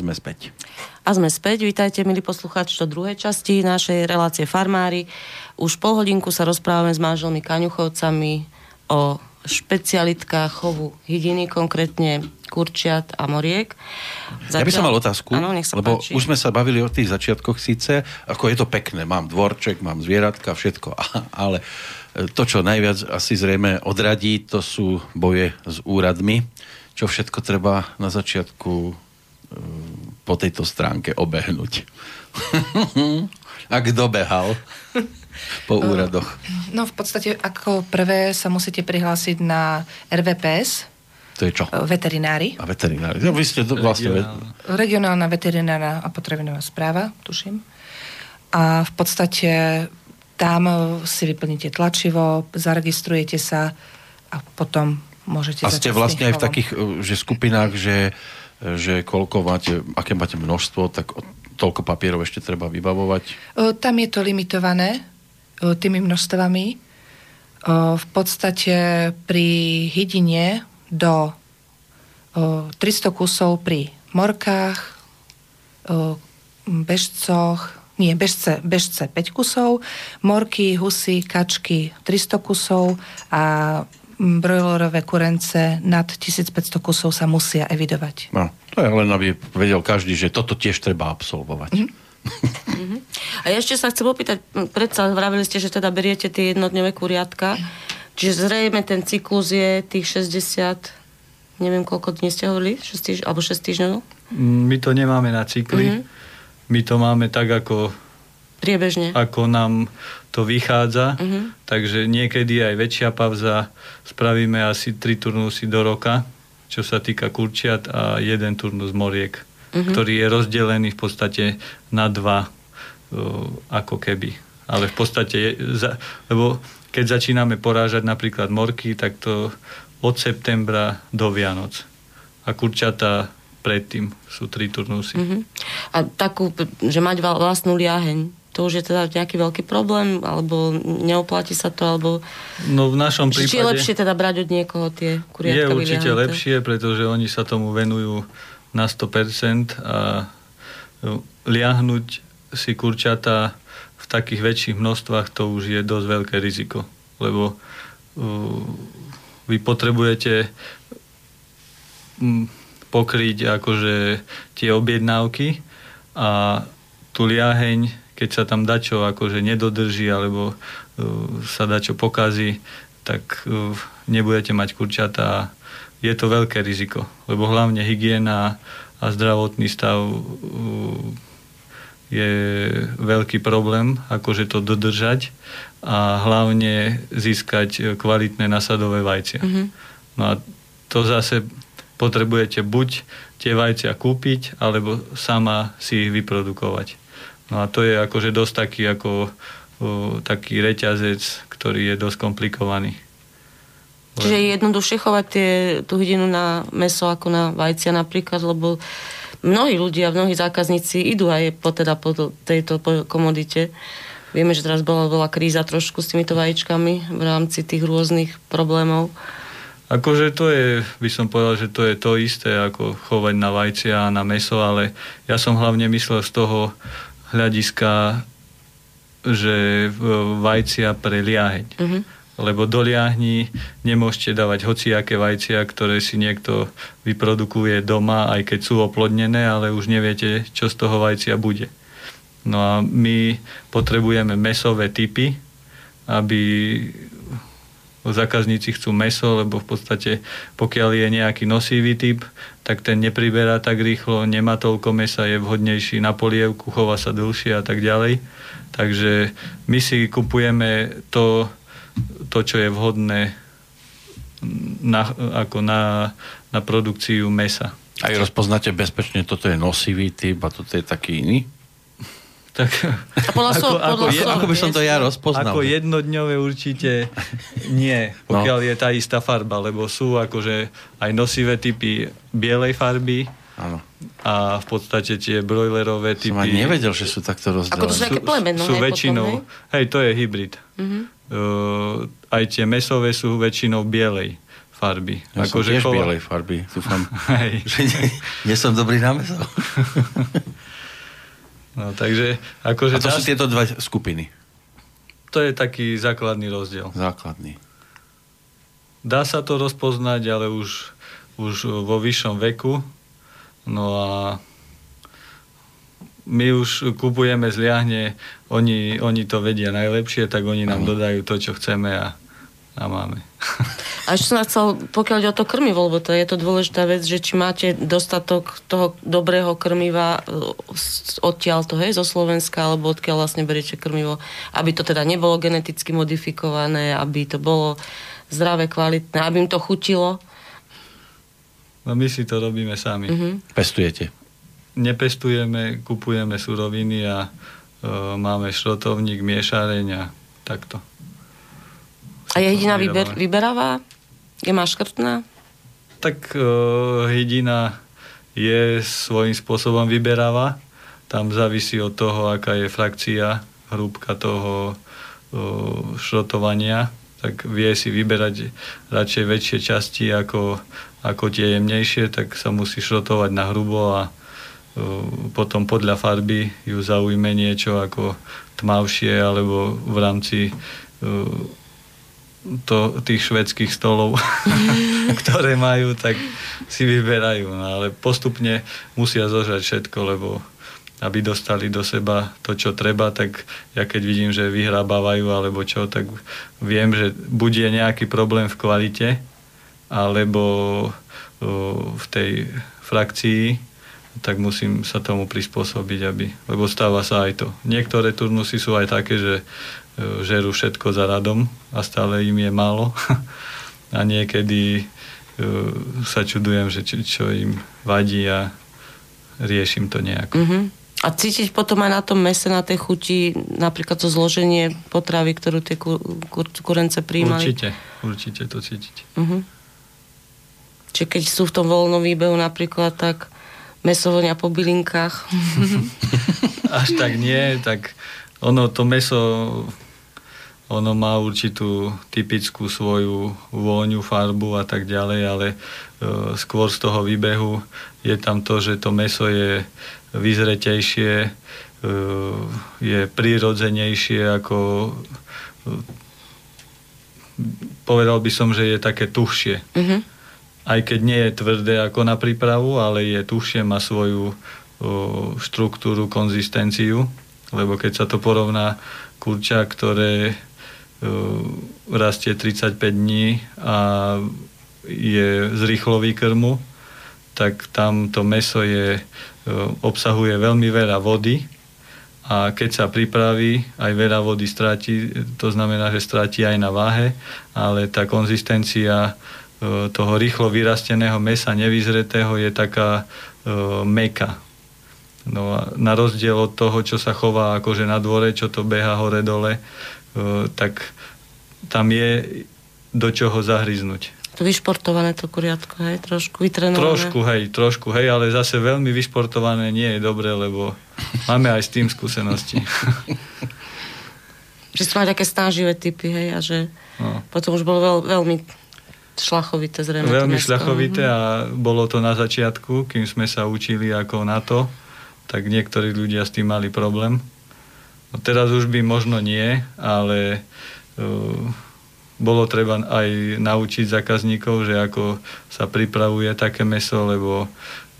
Speaker 2: sme späť.
Speaker 1: A sme späť. Vítajte, milí poslucháči, do druhej časti našej relácie Farmári. Už pol hodinku sa rozprávame s manželmi Kaňuchovcami o špecialitkách chovu hydiny, konkrétne kurčiat a moriek.
Speaker 2: Ja by som mal otázku,
Speaker 1: Áno, nech sa
Speaker 2: lebo
Speaker 1: páči.
Speaker 2: už sme sa bavili o tých začiatkoch síce, ako je to pekné, mám dvorček, mám zvieratka, všetko, ale to, čo najviac asi zrejme odradí, to sú boje s úradmi, čo všetko treba na začiatku e, po tejto stránke obehnúť. A kto behal po úradoch?
Speaker 3: No v podstate ako prvé sa musíte prihlásiť na RVPS,
Speaker 2: To je čo?
Speaker 3: e, veterinári.
Speaker 2: A veterinári. No, vy ste to vlastne...
Speaker 4: Regionálna.
Speaker 3: Regionálna veterinárna a potravinová správa, tuším. A v podstate tam si vyplníte tlačivo, zaregistrujete sa a potom môžete
Speaker 2: A ste vlastne aj v takých že skupinách, že, že koľko máte, aké máte množstvo, tak toľko papierov ešte treba vybavovať.
Speaker 3: Tam je to limitované tými množstvami. V podstate pri hydine do o, 300 kusov pri morkách, bežcoch, nie, bežce, bežce 5 kusov, morky, husy, kačky 300 kusov a brojlerové kurence nad 1500 kusov sa musia evidovať.
Speaker 2: No, to je len, aby vedel každý, že toto tiež treba absolvovať. Mm-hmm.
Speaker 1: A ešte sa chcem opýtať, predsa vravili ste, že teda beriete tie jednodňové kuriatka, čiže zrejme ten cyklus je tých 60, neviem koľko dní ste hovorili, 6 týž, alebo 6 týždňov,
Speaker 4: Mm, My to nemáme na cykly.
Speaker 1: Mhm.
Speaker 4: My to máme tak, ako,
Speaker 1: priebežne.
Speaker 4: ako nám to vychádza.
Speaker 1: Mhm.
Speaker 4: Takže niekedy aj väčšia pauza. Spravíme asi tri turnusy do roka, čo sa týka kurčiat a jeden turnus moriek,
Speaker 1: Mhm.
Speaker 4: ktorý je rozdelený v podstate na dva, o, ako keby. Ale v podstate, je, za, lebo keď začíname porážať napríklad morky, tak to od septembra do Vianoc. A kurčata predtým sú tri turnusy.
Speaker 1: Mhm. A takú, že mať vlastnú liaheň, to už je teda nejaký veľký problém, alebo neoplatí sa to, alebo...
Speaker 4: No v našom
Speaker 1: Či
Speaker 4: prípade...
Speaker 1: je lepšie teda brať od niekoho tie
Speaker 4: Je
Speaker 1: kuriatka
Speaker 4: určite
Speaker 1: vyliahnuté?
Speaker 4: lepšie, pretože oni sa tomu venujú na 100% a e, liahnuť si kurčata v takých väčších množstvách to už je dosť veľké riziko, lebo vy potrebujete pokryť akože tie objednávky a tú liaheň, keď sa tam dačo akože nedodrží alebo uh, sa dačo pokazí, tak uh, nebudete mať kurčata a je to veľké riziko, lebo hlavne hygiena a zdravotný stav uh, je veľký problém, akože to dodržať a hlavne získať kvalitné nasadové vajcia.
Speaker 1: Mhm.
Speaker 4: No a to zase potrebujete buď tie vajcia kúpiť, alebo sama si ich vyprodukovať. No a to je akože dosť taký, ako, uh, taký reťazec, ktorý je dosť komplikovaný.
Speaker 1: Čiže je jednoduchšie chovať tie, tú hydinu na meso ako na vajcia napríklad, lebo mnohí ľudia, mnohí zákazníci idú aj po, teda po to- tejto po komodite. Vieme, že teraz bola, bola kríza trošku s týmito vajíčkami v rámci tých rôznych problémov.
Speaker 4: Akože to je, by som povedal, že to je to isté, ako chovať na vajcia a na meso, ale ja som hlavne myslel z toho hľadiska, že vajcia pre liaheň.
Speaker 1: Mhm.
Speaker 4: lebo do liahni nemôžete dávať hociaké vajcia, ktoré si niekto vyprodukuje doma, aj keď sú oplodnené, ale už neviete, čo z toho vajcia bude. No a my potrebujeme mesové typy, aby zákazníci chcú meso, lebo v podstate pokiaľ je nejaký nosivý typ, tak ten nepriberá tak rýchlo, nemá toľko mesa, je vhodnejší na polievku, chová sa dlhšie a tak ďalej. Takže my si kupujeme to, to čo je vhodné na, ako na, na produkciu mesa.
Speaker 2: Aj rozpoznáte bezpečne, toto je nosivý typ a toto je taký iný?
Speaker 4: Tak,
Speaker 1: a podľa ako,
Speaker 2: ako, je, ako by som to ja rozpoznal?
Speaker 4: Ako jednodňové určite nie, pokiaľ no. je tá istá farba, lebo sú akože aj nosivé typy bielej farby, Áno. A v podstate tie brojlerové typy...
Speaker 2: Som ani nevedel, že sú takto rozdelené.
Speaker 1: Ako to sú nejaké plemeno,
Speaker 4: sú, sú väčšinou, potom, hej? hej, to je hybrid. Uh-huh. Uh, aj tie mesové sú väčšinou bielej farby.
Speaker 2: Ja ako som tiež kola... bielej farby. Dúfam, že nie, nie som dobrý na meso.
Speaker 4: No, takže, akože
Speaker 2: A to dá... sú tieto dva skupiny?
Speaker 4: To je taký základný rozdiel.
Speaker 2: Základný.
Speaker 4: Dá sa to rozpoznať, ale už, už vo vyššom veku. No a my už kupujeme z liahne, oni, oni to vedia najlepšie, tak oni nám dodajú to, čo chceme a, a máme.
Speaker 1: A ešte som chcel, pokiaľ ide o to krmivo, lebo to je to dôležitá vec, že či máte dostatok toho dobrého krmiva e, odtiaľ to, hej, zo Slovenska, alebo odkiaľ vlastne beriete krmivo, aby to teda nebolo geneticky modifikované, aby to bolo zdravé, kvalitné, aby im to chutilo.
Speaker 4: No my si to robíme sami.
Speaker 2: Mm-hmm. Pestujete?
Speaker 4: Nepestujeme, kupujeme suroviny a e, máme šrotovník, miešareň a takto.
Speaker 1: A je jediná vyber, vyberavá? Je má škrtná?
Speaker 4: Tak uh, hydina je svojím spôsobom vyberavá. Tam závisí od toho, aká je frakcia, hrúbka toho uh, šrotovania. Tak vie si vyberať radšej väčšie časti ako, ako tie jemnejšie, tak sa musí šrotovať na hrubo a uh, potom podľa farby ju zaujme niečo ako tmavšie alebo v rámci uh, to, tých švedských stolov, ktoré majú, tak si vyberajú. No, ale postupne musia zožať všetko, lebo aby dostali do seba to, čo treba, tak ja keď vidím, že vyhrabávajú alebo čo, tak viem, že bude nejaký problém v kvalite, alebo v tej frakcii, tak musím sa tomu prispôsobiť, aby, lebo stáva sa aj to. Niektoré turnusy sú aj také, že žerú všetko za radom a stále im je málo. a niekedy e, sa čudujem, že čo, čo im vadí a riešim to nejako.
Speaker 1: Uh-huh. A cítiť potom aj na tom mese, na tej chuti, napríklad to zloženie potravy, ktorú tie kur, kur, kurence príjmali?
Speaker 4: Určite, určite to cítiť.
Speaker 1: Uh-huh. Čiže keď sú v tom voľnom výbehu napríklad, tak meso vonia po bylinkách.
Speaker 4: Až tak nie, tak ono to meso ono má určitú typickú svoju vôňu, farbu a tak ďalej, ale e, skôr z toho výbehu je tam to, že to meso je vyzretejšie, e, je prirodzenejšie ako e, povedal by som, že je také tuchšie. Mm-hmm. Aj keď nie je tvrdé ako na prípravu, ale je tuchšie, má svoju o, štruktúru, konzistenciu, lebo keď sa to porovná kurča, ktoré E, rastie 35 dní a je z rýchlový krmu, tak tam to meso je, e, obsahuje veľmi veľa vody a keď sa pripraví, aj veľa vody stráti, to znamená, že stráti aj na váhe, ale tá konzistencia e, toho rýchlo vyrasteného mesa nevyzretého je taká meka. No a na rozdiel od toho, čo sa chová akože na dvore, čo to beha hore-dole, tak tam je do čoho zahryznúť.
Speaker 1: To vyšportované to kuriatko, hej, trošku vytrenované.
Speaker 4: Trošku, hej, trošku, hej, ale zase veľmi vyšportované nie je dobré, lebo máme aj s tým skúsenosti.
Speaker 1: že sú aj také stáživé typy, hej, a že no. potom už bolo veľ, veľmi šlachovité zrejme.
Speaker 4: Veľmi šlachovité mhm. a bolo to na začiatku, kým sme sa učili ako na to, tak niektorí ľudia s tým mali problém. No teraz už by možno nie, ale uh, bolo treba aj naučiť zákazníkov, že ako sa pripravuje také meso, lebo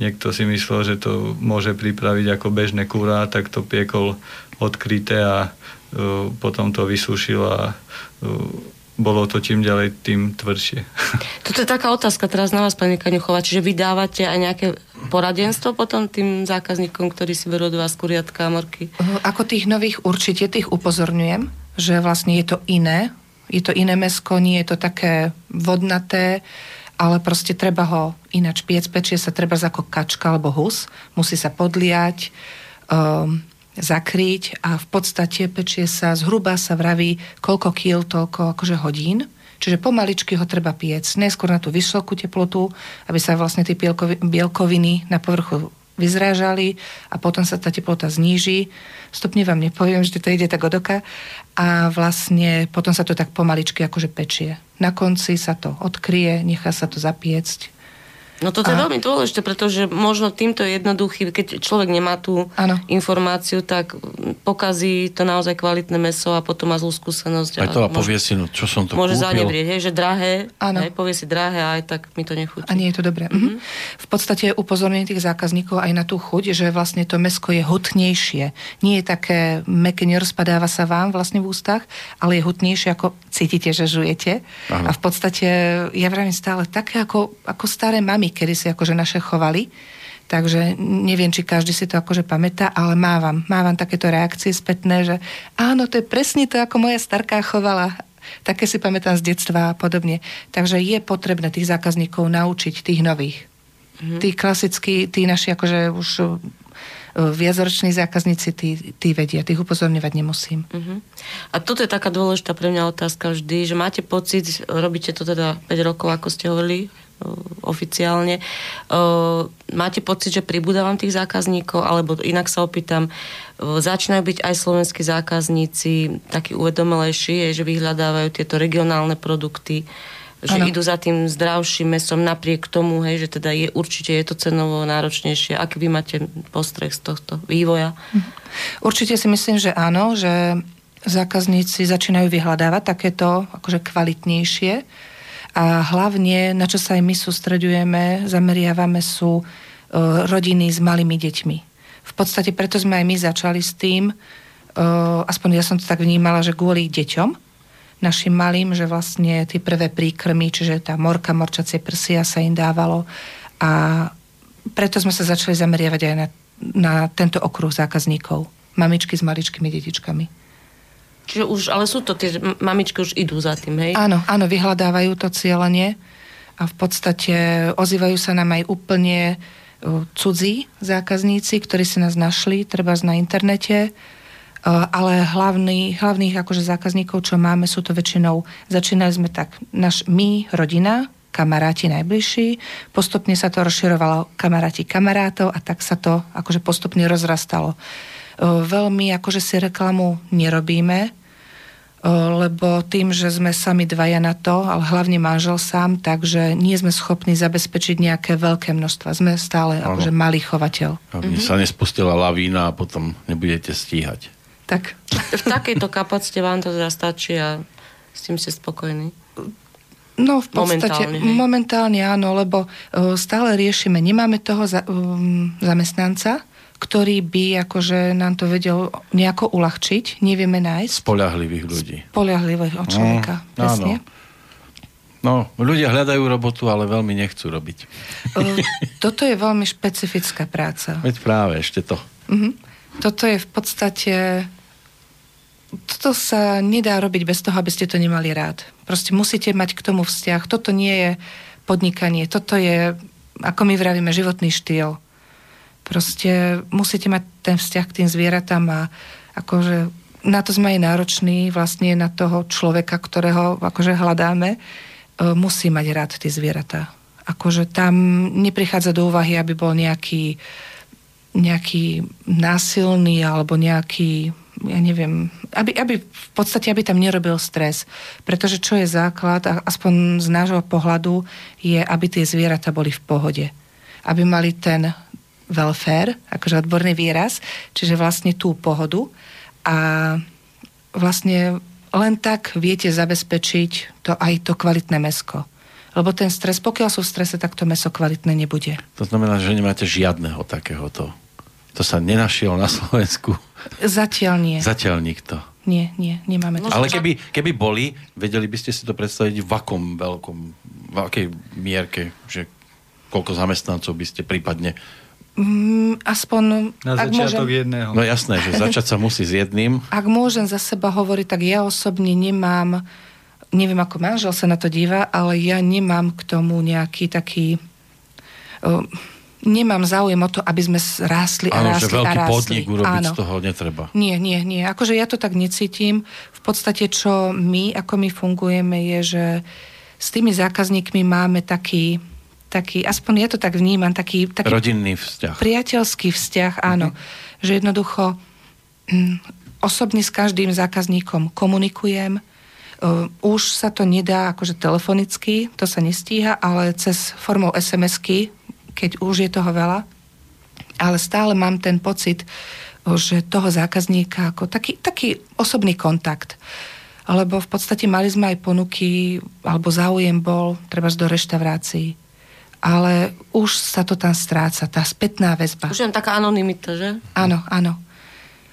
Speaker 4: niekto si myslel, že to môže pripraviť ako bežné kúra, tak to piekol odkryté a uh, potom to vysúšil a uh, bolo to čím ďalej, tým tvrdšie.
Speaker 1: Toto je taká otázka teraz na vás, pani Kaňuchová, čiže vy dávate aj nejaké poradenstvo potom tým zákazníkom, ktorí si berú od vás kuriatka a morky?
Speaker 3: Ako tých nových určite tých upozorňujem, že vlastne je to iné, je to iné mesko, nie je to také vodnaté, ale proste treba ho ináč piec, pečie sa treba ako kačka alebo hus, musí sa podliať, um, zakryť a v podstate pečie sa, zhruba sa vraví, koľko kýl, toľko akože hodín. Čiže pomaličky ho treba piec, neskôr na tú vysokú teplotu, aby sa vlastne tie bielkoviny na povrchu vyzrážali a potom sa tá teplota zníži. Stupne vám nepoviem, že to ide tak od oka. A vlastne potom sa to tak pomaličky akože pečie. Na konci sa to odkrie, nechá sa to zapiecť
Speaker 1: No toto a... je veľmi dôležité, pretože možno týmto jednoduchým, keď človek nemá tú ano. informáciu, tak pokazí to naozaj kvalitné meso a potom má zlú skúsenosť.
Speaker 2: Aj to a, povie si, no čo som to
Speaker 1: Môže
Speaker 2: kúpil.
Speaker 1: zanevrieť, hej, že drahé, hej, povie si drahé a aj tak mi to nechutí.
Speaker 3: A nie je to dobré. Mm-hmm. V podstate upozorňujem tých zákazníkov aj na tú chuť, že vlastne to mesko je hutnejšie. Nie je také meké, nerozpadáva sa vám vlastne v ústach, ale je hutnejšie, ako cítite, že žujete. Ano. A v podstate, ja vravím stále, také ako, ako staré mami, kedy si akože naše chovali. Takže neviem, či každý si to akože pamätá, ale mávam, mávam takéto reakcie spätné, že áno, to je presne to, ako moja starká chovala. Také si pamätám z detstva a podobne. Takže je potrebné tých zákazníkov naučiť, tých nových. Mm-hmm. Tí klasickí, tí naši akože už viacroční zákazníci, tí, tí vedia, tých upozorňovať nemusím. Uh-huh.
Speaker 1: A toto je taká dôležitá pre mňa otázka vždy, že máte pocit, robíte to teda 5 rokov, ako ste hovorili, oficiálne. Máte pocit, že pribúda vám tých zákazníkov, alebo inak sa opýtam, začínajú byť aj slovenskí zákazníci takí uvedomelejší, že vyhľadávajú tieto regionálne produkty, že ano. idú za tým zdravším mesom napriek tomu, hej, že teda je určite je to cenovo náročnejšie. Aký vy máte postreh z tohto vývoja? Mhm.
Speaker 3: Určite si myslím, že áno, že zákazníci začínajú vyhľadávať takéto akože kvalitnejšie a hlavne, na čo sa aj my sústredujeme, zameriavame sú e, rodiny s malými deťmi. V podstate preto sme aj my začali s tým, e, aspoň ja som to tak vnímala, že kvôli deťom, našim malým, že vlastne tie prvé príkrmy, čiže tá morka, morčacie prsia sa im dávalo a preto sme sa začali zameriavať aj na, na tento okruh zákazníkov. Mamičky s maličkými detičkami.
Speaker 1: Čiže už, ale sú to tie mamičky už idú za tým, hej?
Speaker 3: Áno, áno, vyhľadávajú to cieľanie a v podstate ozývajú sa nám aj úplne cudzí zákazníci, ktorí si nás našli, treba na internete, ale hlavný, hlavných akože zákazníkov, čo máme, sú to väčšinou, začínali sme tak, naš, my, rodina, kamaráti najbližší, postupne sa to rozširovalo kamaráti kamarátov a tak sa to akože postupne rozrastalo. Veľmi akože si reklamu nerobíme, lebo tým, že sme sami dvaja na to, ale hlavne manžel sám, takže nie sme schopní zabezpečiť nejaké veľké množstva. Sme stále ano. akože malý chovateľ.
Speaker 2: Aby mm-hmm. sa nespustila lavína a potom nebudete stíhať.
Speaker 3: Tak.
Speaker 1: V takejto kapacite vám to teda stačí a s tým ste spokojní?
Speaker 3: No v podstate momentálne, momentálne áno, lebo uh, stále riešime, nemáme toho za, um, zamestnanca, ktorý by akože nám to vedel nejako uľahčiť, nevieme nájsť.
Speaker 2: Spolahlivých ľudí.
Speaker 3: Spolahlivého človeka, mm, presne. Áno.
Speaker 2: No, ľudia hľadajú robotu, ale veľmi nechcú robiť.
Speaker 3: Toto je veľmi špecifická práca.
Speaker 2: Veď práve, ešte to. Uh-huh.
Speaker 3: Toto je v podstate... Toto sa nedá robiť bez toho, aby ste to nemali rád. Proste musíte mať k tomu vzťah. Toto nie je podnikanie. Toto je, ako my vravíme, životný štýl. Proste musíte mať ten vzťah k tým zvieratám a akože na to sme aj nároční, vlastne na toho človeka, ktorého akože hľadáme, e, musí mať rád tie zvieratá. Akože tam neprichádza do úvahy, aby bol nejaký, nejaký násilný alebo nejaký ja neviem, aby, aby v podstate, aby tam nerobil stres. Pretože čo je základ, aspoň z nášho pohľadu, je, aby tie zvieratá boli v pohode. Aby mali ten welfare, akože odborný výraz, čiže vlastne tú pohodu a vlastne len tak viete zabezpečiť to aj to kvalitné mesko. Lebo ten stres, pokiaľ sú v strese, tak to meso kvalitné nebude.
Speaker 2: To znamená, že nemáte žiadneho takéhoto. To sa nenašiel na Slovensku.
Speaker 3: Zatiaľ nie.
Speaker 2: Zatiaľ nikto.
Speaker 3: Nie, nie, nemáme to.
Speaker 2: Ale keby, keby boli, vedeli by ste si to predstaviť v akom veľkom, v akej mierke, že koľko zamestnancov by ste prípadne...
Speaker 3: Mm, aspoň...
Speaker 4: Na
Speaker 3: ak
Speaker 4: začiatok
Speaker 3: môžem,
Speaker 4: jedného.
Speaker 2: No jasné, že začať sa musí s jedným.
Speaker 3: ak môžem za seba hovoriť, tak ja osobne nemám, neviem ako manžel sa na to díva, ale ja nemám k tomu nejaký taký... Nemám záujem o to, aby sme rástli a
Speaker 2: Áno, že
Speaker 3: rástli a
Speaker 2: veľký
Speaker 3: rástli.
Speaker 2: podnik urobiť
Speaker 3: Áno.
Speaker 2: z toho netreba.
Speaker 3: Nie, nie, nie. Akože ja to tak necítim. V podstate, čo my, ako my fungujeme, je, že s tými zákazníkmi máme taký, taký aspoň ja to tak vnímam, taký, taký
Speaker 2: Rodinný vzťah.
Speaker 3: priateľský vzťah, áno. Že jednoducho mm, osobne s každým zákazníkom komunikujem. Uh, už sa to nedá akože telefonicky, to sa nestíha, ale cez formou SMS-ky, keď už je toho veľa. Ale stále mám ten pocit, že toho zákazníka ako taký, taký osobný kontakt. Lebo v podstate mali sme aj ponuky, alebo záujem bol, treba do reštaurácií. Ale už sa to tam stráca, tá spätná väzba.
Speaker 1: Už len taká anonimita, že?
Speaker 3: Áno, áno.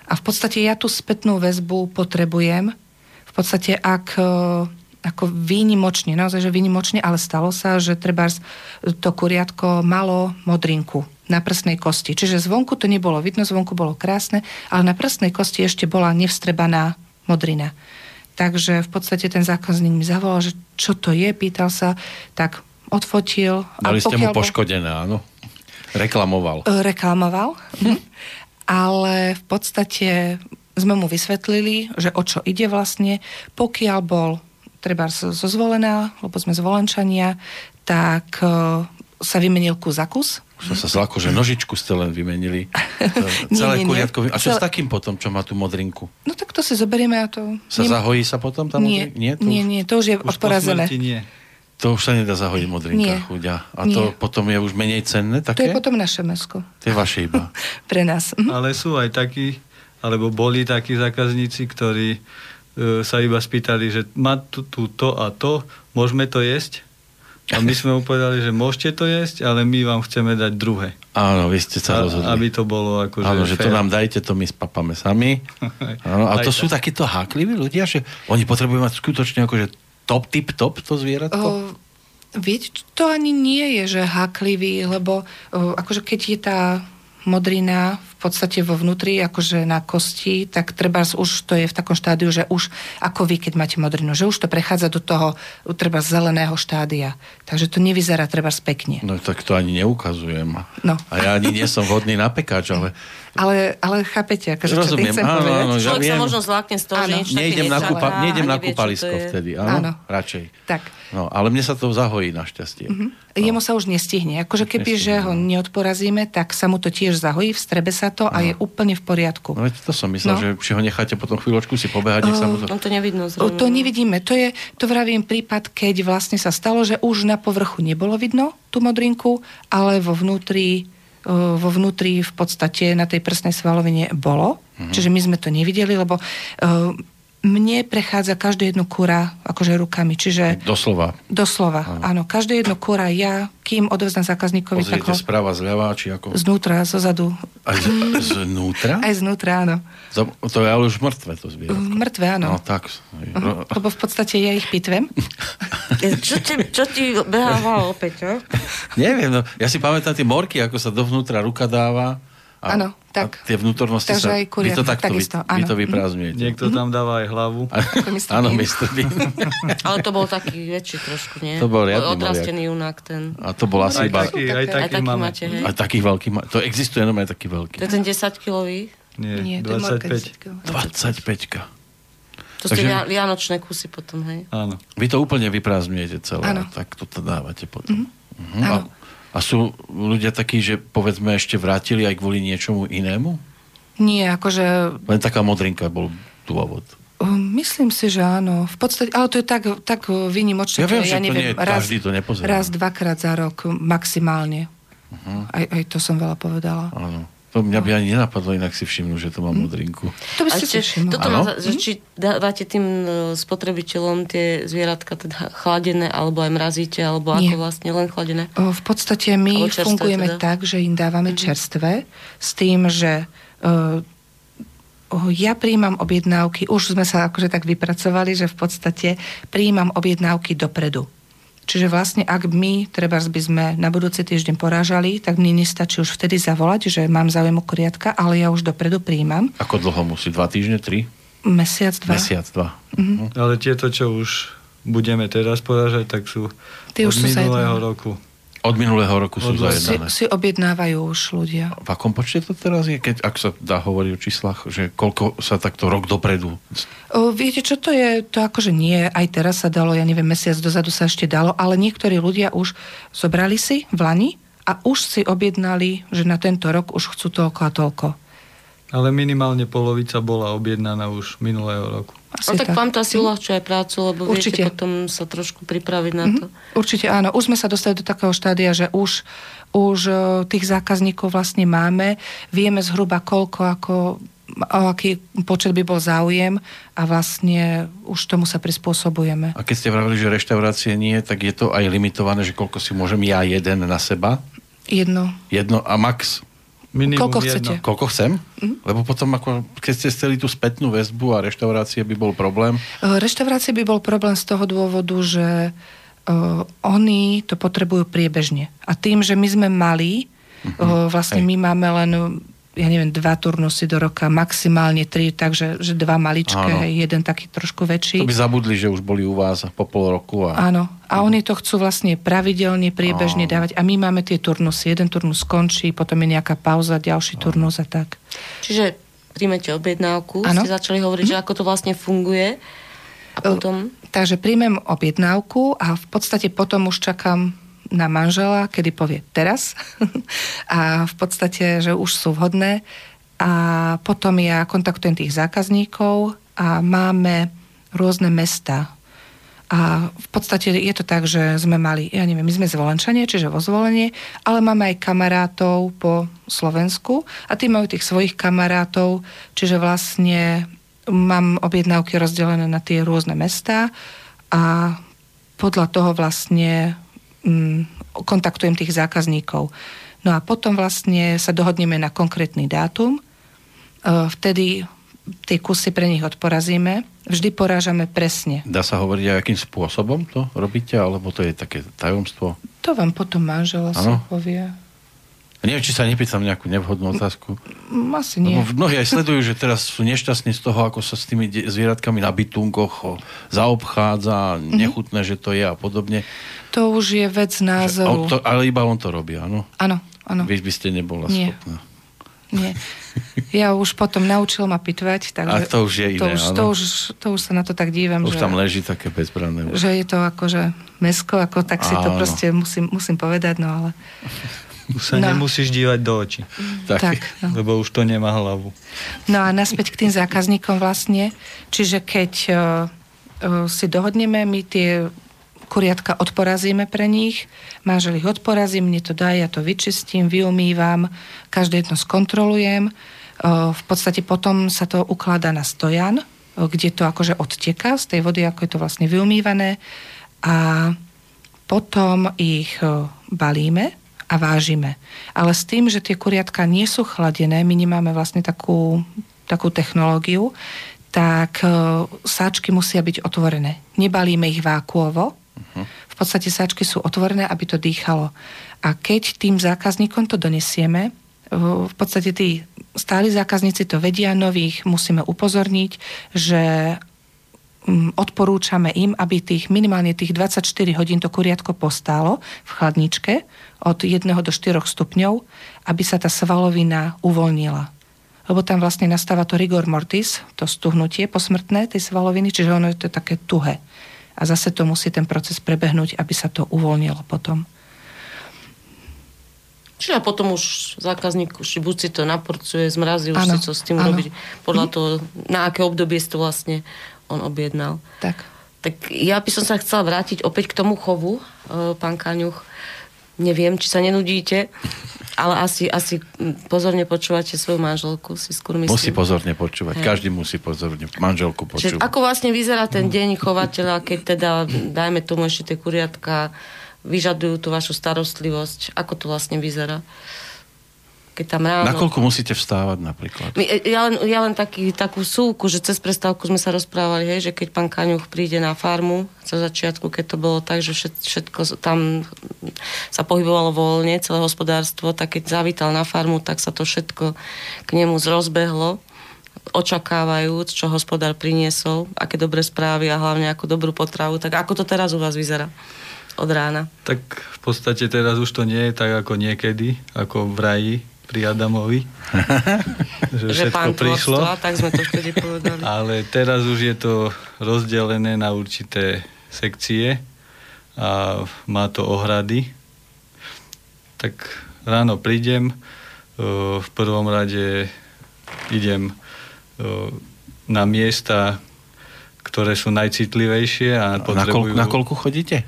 Speaker 3: A v podstate ja tú spätnú väzbu potrebujem. V podstate ak e, ako výnimočne, naozaj, že výnimočne, ale stalo sa, že treba to kuriatko malo modrinku na prstnej kosti. Čiže zvonku to nebolo vidno, zvonku bolo krásne, ale na prstnej kosti ešte bola nevstrebaná modrina. Takže v podstate ten zákazník mi zavolal, že čo to je, pýtal sa, tak odfotil.
Speaker 2: Dali ste mu poškodené, áno. Reklamoval.
Speaker 3: E, reklamoval, mhm. ale v podstate sme mu vysvetlili, že o čo ide vlastne. Pokiaľ bol treba zo zvolená, lebo sme zvolenčania, tak e, sa vymenil kus za kus.
Speaker 2: Už som sa zlako, že nožičku ste len vymenili.
Speaker 3: Nie,
Speaker 2: Celé
Speaker 3: nie, nie.
Speaker 2: kuriatko. A čo s
Speaker 3: Celé-
Speaker 2: takým potom, čo má tú modrinku?
Speaker 3: No tak to si zoberieme a to...
Speaker 2: Sa
Speaker 3: nem-
Speaker 2: zahojí sa potom tá
Speaker 3: nie,
Speaker 2: modrinka? Nie, to
Speaker 3: nie,
Speaker 2: už,
Speaker 3: nie, to už je
Speaker 4: Už po
Speaker 3: odporazené.
Speaker 4: smrti nie.
Speaker 2: To už sa nedá zahojiť modrinka,
Speaker 3: Nie.
Speaker 2: chuďa. A to
Speaker 3: Nie.
Speaker 2: potom je už menej cenné
Speaker 3: To
Speaker 2: také?
Speaker 3: je potom naše mesko.
Speaker 2: To je vaše iba.
Speaker 3: Pre nás. Mhm.
Speaker 4: Ale sú aj takí, alebo boli takí zákazníci, ktorí e, sa iba spýtali, že má tu, tu to a to, môžeme to jesť? A my sme mu povedali, že môžete to jesť, ale my vám chceme dať druhé.
Speaker 2: Áno, vy ste sa
Speaker 4: A,
Speaker 2: rozhodli.
Speaker 4: aby to bolo akože
Speaker 2: Áno, že to
Speaker 4: fair.
Speaker 2: nám dajte, to my spapame sami. Áno, a to sú
Speaker 4: tak.
Speaker 2: takíto hákliví ľudia, že oni potrebujú mať skutočne akože top, tip, top to zvieratko?
Speaker 3: O, viete, to ani nie je, že háklivý, lebo o, akože keď je tá modrina v podstate vo vnútri, akože na kosti, tak treba už to je v takom štádiu, že už ako vy, keď máte modrinu, že už to prechádza do toho treba zeleného štádia. Takže to nevyzerá treba pekne.
Speaker 2: No tak to ani neukazujem.
Speaker 3: No.
Speaker 2: A ja ani nie som vhodný na pekáč, ale
Speaker 3: Ale, ale chápete, akože čo
Speaker 2: Rozumiem,
Speaker 3: tým chcem
Speaker 2: áno,
Speaker 3: povedať?
Speaker 2: áno, ja
Speaker 1: Človek sa
Speaker 2: viem.
Speaker 1: možno zlákne z toho, že
Speaker 3: Áno.
Speaker 1: nič také
Speaker 2: nejdem na, kúpa,
Speaker 1: a
Speaker 2: nejdem na
Speaker 1: čo
Speaker 2: kúpalisko
Speaker 1: je.
Speaker 2: vtedy. Áno,
Speaker 3: Áno.
Speaker 2: radšej.
Speaker 3: Tak.
Speaker 2: No, ale mne sa to zahojí našťastie.
Speaker 3: Mhm. Jemu sa už nestihne. Akože keby, že ho neodporazíme, tak sa mu to tiež zahojí, vstrebe sa to a je úplne v poriadku.
Speaker 2: No veď to som myslel,
Speaker 3: No.
Speaker 2: že si ho necháte potom chvíľočku si pobehať, nech sa mu to...
Speaker 1: No to nevidno zrovna.
Speaker 3: To nevidíme. To je, to vravím prípad, keď vlastne sa stalo, že už na povrchu nebolo vidno tú modrinku, ale vo vnútri, o, vo vnútri v podstate na tej prstnej svalovine bolo.
Speaker 2: Mhm.
Speaker 3: Čiže my sme to nevideli, lebo o, mne prechádza každé jedno kura akože rukami. Čiže
Speaker 2: Doslova.
Speaker 3: doslova, áno. Každé jedno kura ja, kým odovzdám zákazníkovi,
Speaker 2: Pozriete
Speaker 3: ho
Speaker 2: správa, zľava, či ako...
Speaker 3: znútra, zozadu,
Speaker 2: Aj z, znútra?
Speaker 3: aj znútra, áno.
Speaker 2: Za- To je ale už mŕtve, to zvieratko.
Speaker 3: Mŕtve, áno.
Speaker 2: No tak.
Speaker 3: Uh-huh. Lebo v podstate ja ich pitvem.
Speaker 1: Čo ti, čo ti behávalo opäť, no?
Speaker 2: Neviem, no, ja si pamätám tie morky, ako sa dovnútra ruka dáva. A,
Speaker 3: Áno, tak.
Speaker 2: A tie vnútornosti
Speaker 3: Takže
Speaker 2: sa...
Speaker 3: aj
Speaker 2: vy to takto,
Speaker 3: takisto,
Speaker 2: vy, vy to
Speaker 3: Mhm.
Speaker 2: vyprázdňujete.
Speaker 4: Niekto tam dáva aj hlavu.
Speaker 2: Áno. Mr. Bean.
Speaker 1: Ale to bol taký väčší trošku, nie?
Speaker 2: To bol riadny
Speaker 1: Odrastený junák ten.
Speaker 2: A to bol asi
Speaker 4: Aj
Speaker 2: iba...
Speaker 4: taký, aj
Speaker 3: Aj
Speaker 1: Aj
Speaker 4: taký
Speaker 1: taký
Speaker 4: máme.
Speaker 1: máte, hej?
Speaker 2: A taký veľký... ma- To existuje, no aj taký veľký.
Speaker 1: To je ten 10-kilový.
Speaker 4: Nie,
Speaker 3: Nie, to je morka
Speaker 4: 25.
Speaker 3: 10 kg.
Speaker 2: 25
Speaker 1: To
Speaker 2: Takže-
Speaker 1: via- vianočné kusy potom, hej?
Speaker 4: Áno.
Speaker 2: Vy to úplne vyprázdňujete celé.
Speaker 3: Áno.
Speaker 2: Tak toto dávate potom. Mhm.
Speaker 3: Áno.
Speaker 2: A, a sú ľudia takí, že povedzme ešte vrátili aj kvôli niečomu inému?
Speaker 3: Nie, akože
Speaker 2: Len taká modrinka bol dôvod.
Speaker 3: um, myslím si, že áno. V podstate, ale to je tak, tak výnimočné.
Speaker 2: Ja viem,
Speaker 3: že
Speaker 2: že to nie je- každý to nepozerá.
Speaker 3: raz, dvakrát za rok maximálne.
Speaker 2: Mhm.
Speaker 3: Aj, aj to som veľa povedala.
Speaker 2: Áno. To mňa by ani nenapadlo inak si všimnúť, že to má modrinku.
Speaker 3: To by ste všimli.
Speaker 1: toto za- že či dávate tým e, spotrebiteľom tie zvieratka teda chladené, alebo aj mrazíte, alebo
Speaker 3: Nie.
Speaker 1: ako vlastne len chladené?
Speaker 3: O, V podstate my
Speaker 1: čerstvé
Speaker 3: fungujeme
Speaker 1: teda.
Speaker 3: tak, že im dávame čerstvé s tým, že o, o, ja príjmam objednávky, už sme sa akože tak vypracovali, že v podstate príjmam objednávky dopredu. Čiže vlastne ak my, treba by sme na budúci týždeň porážali, tak mne nestačí už vtedy zavolať, že mám záujem o kuriatka, ale ja už dopredu príjmam.
Speaker 2: Ako dlho musí? Dva týždne? Tri?
Speaker 3: Mesiac, dva.
Speaker 2: Mesiac, dva.
Speaker 4: Ale tieto, čo už budeme teraz porážať, tak sú
Speaker 3: Tie
Speaker 4: od
Speaker 3: už sú
Speaker 4: minulého
Speaker 3: zajednané.
Speaker 4: roku.
Speaker 2: Od minulého roku sú
Speaker 4: Od-
Speaker 3: Si,
Speaker 2: zajednané.
Speaker 3: si objednávajú už ľudia.
Speaker 2: V akom počte to teraz je, keď, ak sa dá hovoriť o číslach, že koľko sa takto rok dopredu
Speaker 3: O, viete, čo to je? To akože nie, aj teraz sa dalo, ja neviem, mesiac dozadu sa ešte dalo, ale niektorí ľudia už zobrali si v Lani a už si objednali, že na tento rok už chcú toľko a toľko.
Speaker 4: Ale minimálne polovica bola objednaná už minulého roku.
Speaker 3: Asi
Speaker 1: No tak, vám to asi uľahčuje aj prácu, lebo
Speaker 3: Určite.
Speaker 1: viete potom sa trošku pripraviť na to.
Speaker 3: Určite áno. Už sme sa dostali do takého štádia, že už, už e, tých zákazníkov vlastne máme. Vieme zhruba koľko, ako, o aký počet by bol záujem a vlastne už tomu sa prispôsobujeme.
Speaker 2: A keď ste vravili, že reštaurácie nie, tak je to aj limitované, že koľko si môžem ja jeden na seba?
Speaker 3: Jedno.
Speaker 2: Jedno a max?
Speaker 4: Minimum
Speaker 3: Koľko
Speaker 4: jedno.
Speaker 3: chcete?
Speaker 2: Koľko chcem?
Speaker 3: Mhm.
Speaker 2: Lebo potom, ako, keď ste chceli tú spätnú väzbu a reštaurácie by bol problém,
Speaker 3: E, Reštaurácie by bol problém z toho dôvodu, že uh, oni to potrebujú priebežne. A tým, že my sme malí, uh, vlastne
Speaker 2: Hej.
Speaker 3: my máme len ja neviem, dva turnusy do roka, maximálne tri, takže že dva maličké,
Speaker 2: Áno.
Speaker 3: hej, jeden taký trošku väčší.
Speaker 2: to by zabudli, že už boli u vás po pol roku. A...
Speaker 3: Áno. A oni to chcú vlastne pravidelne, priebežne
Speaker 2: Áno.
Speaker 3: dávať. A my máme tie turnusy. Jeden turnus skončí, potom je nejaká pauza, ďalší turnus a tak.
Speaker 1: Čiže príjmete objednávku,
Speaker 3: Áno.
Speaker 1: ste začali hovoriť, že ako to vlastne funguje a potom...
Speaker 3: Takže príjmem objednávku a v podstate potom už čakám na manžela, kedy povie teraz. a v podstate, že už sú vhodné. A potom ja kontaktujem tých zákazníkov a máme rôzne mesta. A v podstate je to tak, že sme mali, ja neviem, my sme zvolenčanie, čiže vo zvolenie, ale máme aj kamarátov po Slovensku a tí majú tých svojich kamarátov, čiže vlastne mám objednávky rozdelené na tie rôzne mestá a podľa toho vlastne kontaktujem tých zákazníkov. No a potom vlastne sa dohodneme na konkrétny dátum. E, Vtedy tie kusy pre nich odporazíme. Vždy porážame presne.
Speaker 2: Dá sa hovoriť aj akým spôsobom to robíte, alebo to je také tajomstvo?
Speaker 3: To vám potom manžel asi povie.
Speaker 2: Neviem, či sa nepýtam nejakú nevhodnú otázku.
Speaker 3: Mm, Asi nie.
Speaker 2: Lebo mnohí aj sledujú, že teraz sú nešťastní z toho, ako sa s tými de- zvieratkami na bytunkoch zaobchádza,
Speaker 3: Mhm.
Speaker 2: nechutné, že to je a podobne.
Speaker 3: To už je vec
Speaker 2: Že
Speaker 3: názoru.
Speaker 2: to, ale iba on to robí, áno?
Speaker 3: Áno, áno.
Speaker 2: Vy by ste nebola
Speaker 3: Nie.
Speaker 2: schopná.
Speaker 3: Nie. Ja už potom naučil ma pitvať, takže...
Speaker 2: A to už je
Speaker 3: to
Speaker 2: iné,
Speaker 3: už,
Speaker 2: áno.
Speaker 3: to, už, to už sa na to tak dívam,
Speaker 2: Už
Speaker 3: že,
Speaker 2: tam leží také bezbranné.
Speaker 3: že je to akože mesko, ako tak si to
Speaker 2: Áno.
Speaker 3: proste musím, musím povedať, no ale...
Speaker 4: Už sa
Speaker 3: No.
Speaker 4: nemusíš dívať do očí,
Speaker 2: Tak.
Speaker 3: Tak, no.
Speaker 4: lebo už to nemá hlavu.
Speaker 3: No a naspäť k tým zákazníkom vlastne. Čiže keď uh, uh, si dohodneme, my tie kuriatka odporazíme pre nich, manžel ich odporazí, mne to dá, ja to vyčistím, vyumývam, každé jedno skontrolujem. Uh, v podstate potom sa to ukladá na stojan, kde to akože odteká z tej vody, ako je to vlastne vyumývané a potom ich balíme a vážime. Ale s tým, že tie kuriatka nie sú chladené, my nemáme vlastne takú, takú technológiu, tak e, sáčky musia byť otvorené. Nebalíme ich vákuovo. V podstate sáčky sú otvorené, aby to dýchalo. A keď tým zákazníkom to donesieme, v podstate tí stáli zákazníci to vedia, nových musíme upozorniť, že odporúčame im, aby tých minimálne tých 24 hodín to kuriatko postálo v chladničke od 1 do 4 stupňov, aby sa tá svalovina uvoľnila. Lebo tam vlastne nastáva to rigor mortis, to stuhnutie posmrtné tej svaloviny, čiže ono je to také tuhé. A zase to musí ten proces prebehnúť, aby sa to uvoľnilo potom.
Speaker 1: Čiže a potom už zákazník už buď si to naporcuje, zmrazí, už
Speaker 3: Áno,
Speaker 1: si čo s tým robiť. Podľa toho, na aké obdobie si to vlastne on objednal.
Speaker 3: Tak.
Speaker 1: Tak ja by som sa chcela vrátiť opäť k tomu chovu, e, pán Kaňuch. Neviem, či sa nenudíte. Ale asi, asi pozorne počúvate svoju manželku, si skôr myslím.
Speaker 2: Musí pozorne počúvať, Hej. každý musí pozorne manželku počúvať.
Speaker 1: Čiže ako vlastne vyzerá ten deň chovateľa, keď teda, dajme tomu ešte tie kuriatka, vyžadujú tú vašu starostlivosť, ako to vlastne vyzerá? Keď tam ráno...
Speaker 2: Nakoľko musíte vstávať napríklad?
Speaker 1: My, e, ja len, ja len taký, takú súku, že cez prestávku sme sa rozprávali, hej, že keď pán Kaňuch príde na farmu, za začiatku, keď to bolo tak, že všetko tam sa pohybovalo voľne, celé hospodárstvo, tak keď zavítal na farmu, tak sa to všetko k nemu zrozbehlo očakávajúc, čo hospodár priniesol, aké dobré správy a hlavne ako dobrú potravu. Tak ako to teraz u vás vyzerá od rána?
Speaker 4: Tak v podstate teraz už to nie je tak ako niekedy, ako v raji, pri Adamovi.
Speaker 1: že, že všetko prišlo. Tvorstva, tak sme to vtedy povedali.
Speaker 4: Ale teraz už je to rozdelené na určité sekcie a má to ohrady. Tak ráno prídem, v prvom rade idem na miesta, ktoré sú najcitlivejšie a potrebujú...
Speaker 2: Na, koľko chodíte?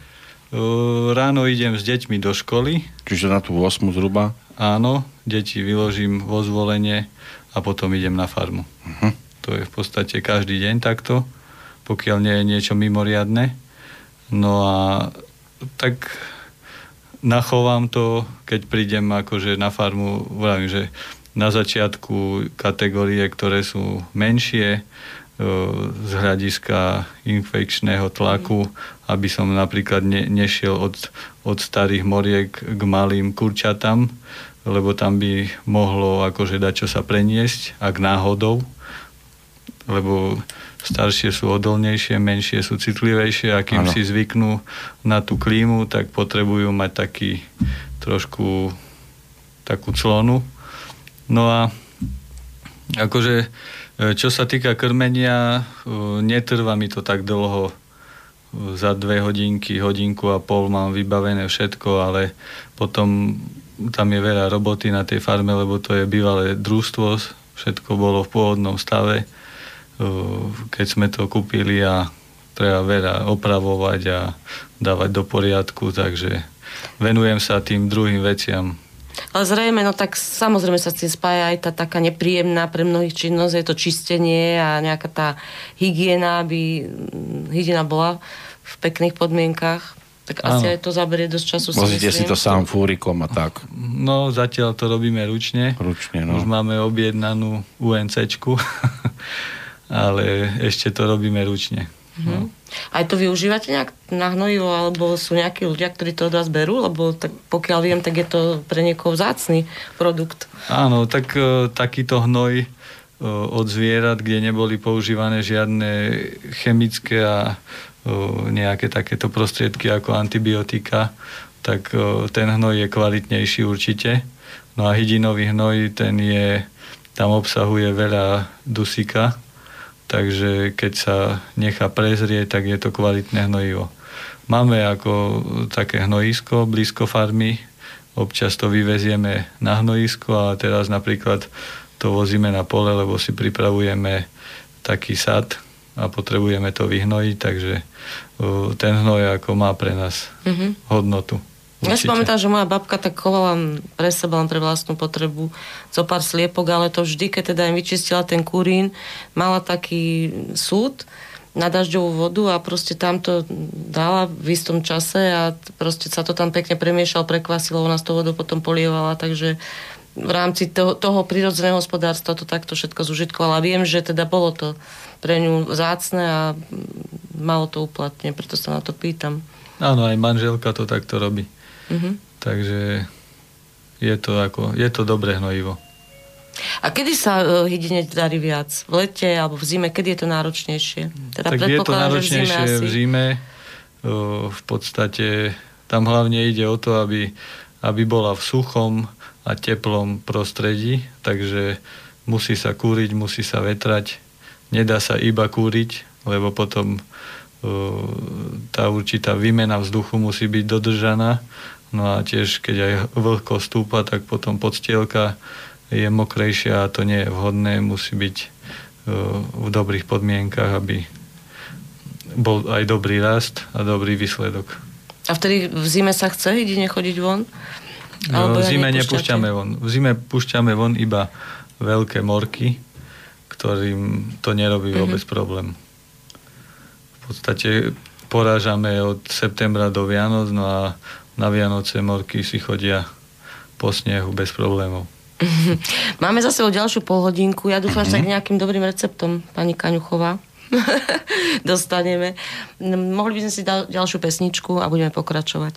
Speaker 4: Ráno idem s deťmi do školy.
Speaker 2: Čiže na tú 8 zhruba?
Speaker 4: Áno, deti vyložím vo zvolenie a potom idem na farmu. Uh-huh. To je v podstate každý deň takto, pokiaľ nie je niečo mimoriadne. No a tak nachovám to, keď prídem akože na farmu, vravím, že na začiatku kategórie, ktoré sú menšie, z hľadiska infekčného tlaku, aby som napríklad ne, nešiel od, od starých moriek k malým kurčatám, lebo tam by mohlo akože dať čo sa preniesť, ak náhodou, lebo staršie sú odolnejšie, menšie sú citlivejšie a kým ano. si zvyknú na tú klímu, tak potrebujú mať taký trošku takú clonu. No a akože E, čo sa týka krmenia, e, netrvá mi to tak dlho. E, za dve hodinky, hodinku a pol mám vybavené všetko, ale potom tam je veľa roboty na tej farme, lebo to je bývalé družstvo, všetko bolo v pôvodnom stave, keď sme to kúpili a treba veľa opravovať a dávať do poriadku, takže venujem sa tým druhým veciam
Speaker 1: ale zrejme, no tak samozrejme sa s tým spája aj tá taká nepríjemná pre mnohých činnosť, je to čistenie a nejaká tá hygiena, aby mm, hygiena bola v pekných podmienkách. Tak ano. asi aj to zaberie dosť času.
Speaker 2: Vozíte si to sám fúrikom a tak.
Speaker 4: No, zatiaľ to robíme ručne.
Speaker 2: Ručne, no.
Speaker 4: Už máme objednanú UNCčku, ale ešte to robíme ručne. Mm-hmm. No.
Speaker 1: Aj to využívate nejak na hnojivo, alebo sú nejakí ľudia, ktorí to od vás berú? Lebo tak, pokiaľ viem, tak je to pre niekoho vzácný produkt.
Speaker 4: Áno, tak e, takýto hnoj e, od zvierat, kde neboli používané žiadne chemické a nejaké takéto prostriedky ako antibiotika, tak ten hnoj je kvalitnejší určite. No a hydinový hnoj, ten je, tam obsahuje veľa dusika, takže keď sa nechá prezrieť, tak je to kvalitné hnojivo. Máme ako také hnojisko blízko farmy, občas to vyvezieme na hnojisko a teraz napríklad to vozíme na pole, lebo si pripravujeme taký sad a potrebujeme to vyhnojiť, takže ten hnoj ako má pre nás mm-hmm. hodnotu.
Speaker 1: Určite. Ja si pamätám, že moja babka tak chovala pre seba, len pre vlastnú potrebu zo pár sliepok, ale to vždy, keď teda im vyčistila ten kurín, mala taký súd na dažďovú vodu a proste tam to dala v istom čase a proste sa to tam pekne premiešal, prekvasilo, ona z toho vodu potom polievala, takže v rámci toho, toho prírodzeného hospodárstva to takto všetko zužitkovala. Viem, že teda bolo to pre ňu zácne a malo to uplatne, preto sa na to pýtam.
Speaker 4: Áno, aj manželka to takto robí. Mm-hmm. Takže je to, ako, je to dobré hnojivo.
Speaker 1: A kedy sa uh, hydinec darí viac? V lete alebo v zime? Kedy je to náročnejšie?
Speaker 4: Teda tak je to náročnejšie v zime. V zime uh, v podstate tam hlavne ide o to, aby, aby bola v suchom a teplom prostredí, takže musí sa kúriť, musí sa vetrať. Nedá sa iba kúriť, lebo potom e, tá určitá výmena vzduchu musí byť dodržaná. No a tiež, keď aj vlhko stúpa, tak potom podstielka je mokrejšia a to nie je vhodné. Musí byť e, v dobrých podmienkach, aby bol aj dobrý rast a dobrý výsledok.
Speaker 1: A vtedy v zime sa chce jedine chodiť von?
Speaker 4: No,
Speaker 1: Alebo
Speaker 4: v zime nepúšťame von. V zime púšťame von iba veľké morky, ktorým to nerobí
Speaker 1: mhm.
Speaker 4: vôbec mm-hmm. problém. V podstate porážame od septembra do Vianoc, no a na Vianoce morky si chodia po snehu bez problémov.
Speaker 1: Máme za sebou ďalšiu polhodinku. Ja dúfam,
Speaker 2: mm-hmm.
Speaker 1: sa mhm. k nejakým dobrým receptom pani Kaňuchová dostaneme. Mohli by sme si dať ďalšiu pesničku a budeme pokračovať.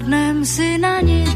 Speaker 5: spadnem si na
Speaker 2: ní.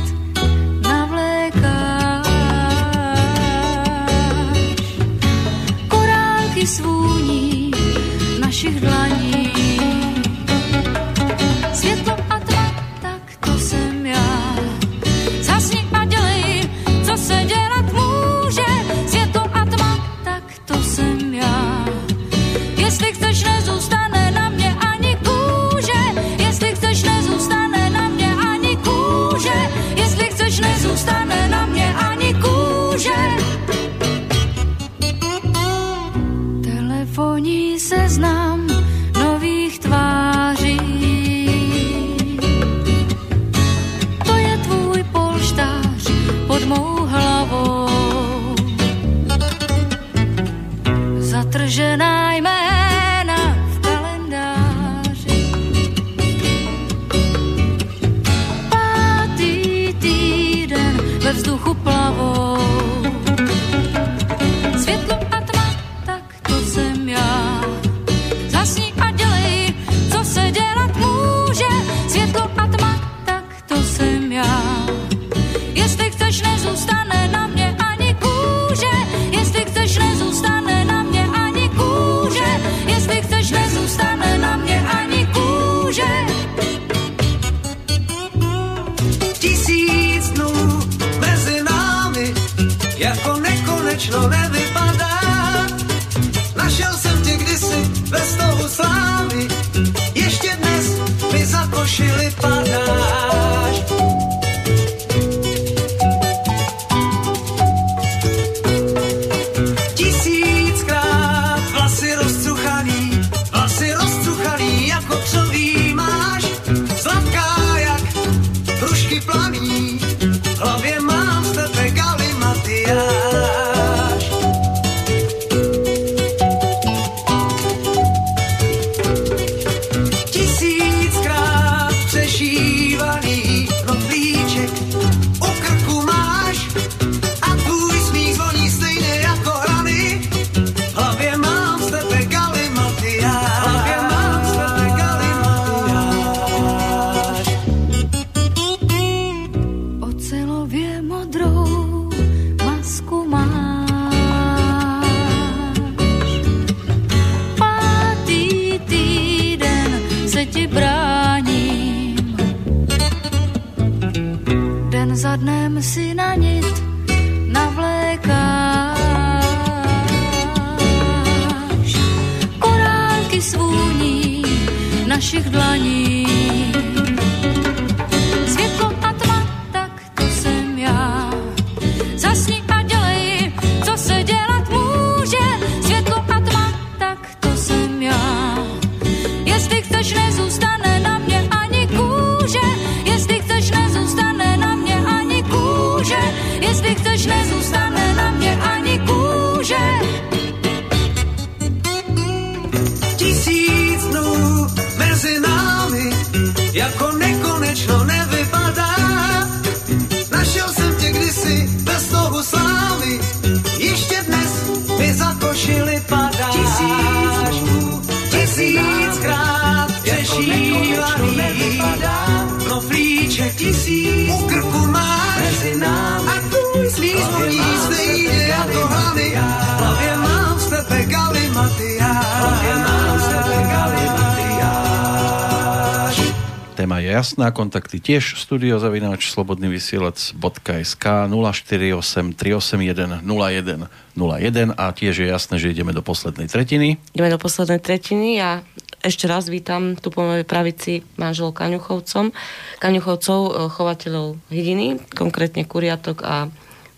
Speaker 2: Jasná. Kontakty tiež studiozavináč slobodnyvysielac.sk 048 381 01 01 a tiež je jasné, že ideme do poslednej tretiny.
Speaker 1: Ideme do poslednej tretiny. Ja ešte raz vítam tu po mojej pravici manžel Kaňuchovcom, Kaňuchovcov, e, chovateľov hydiny, konkrétne kuriatok a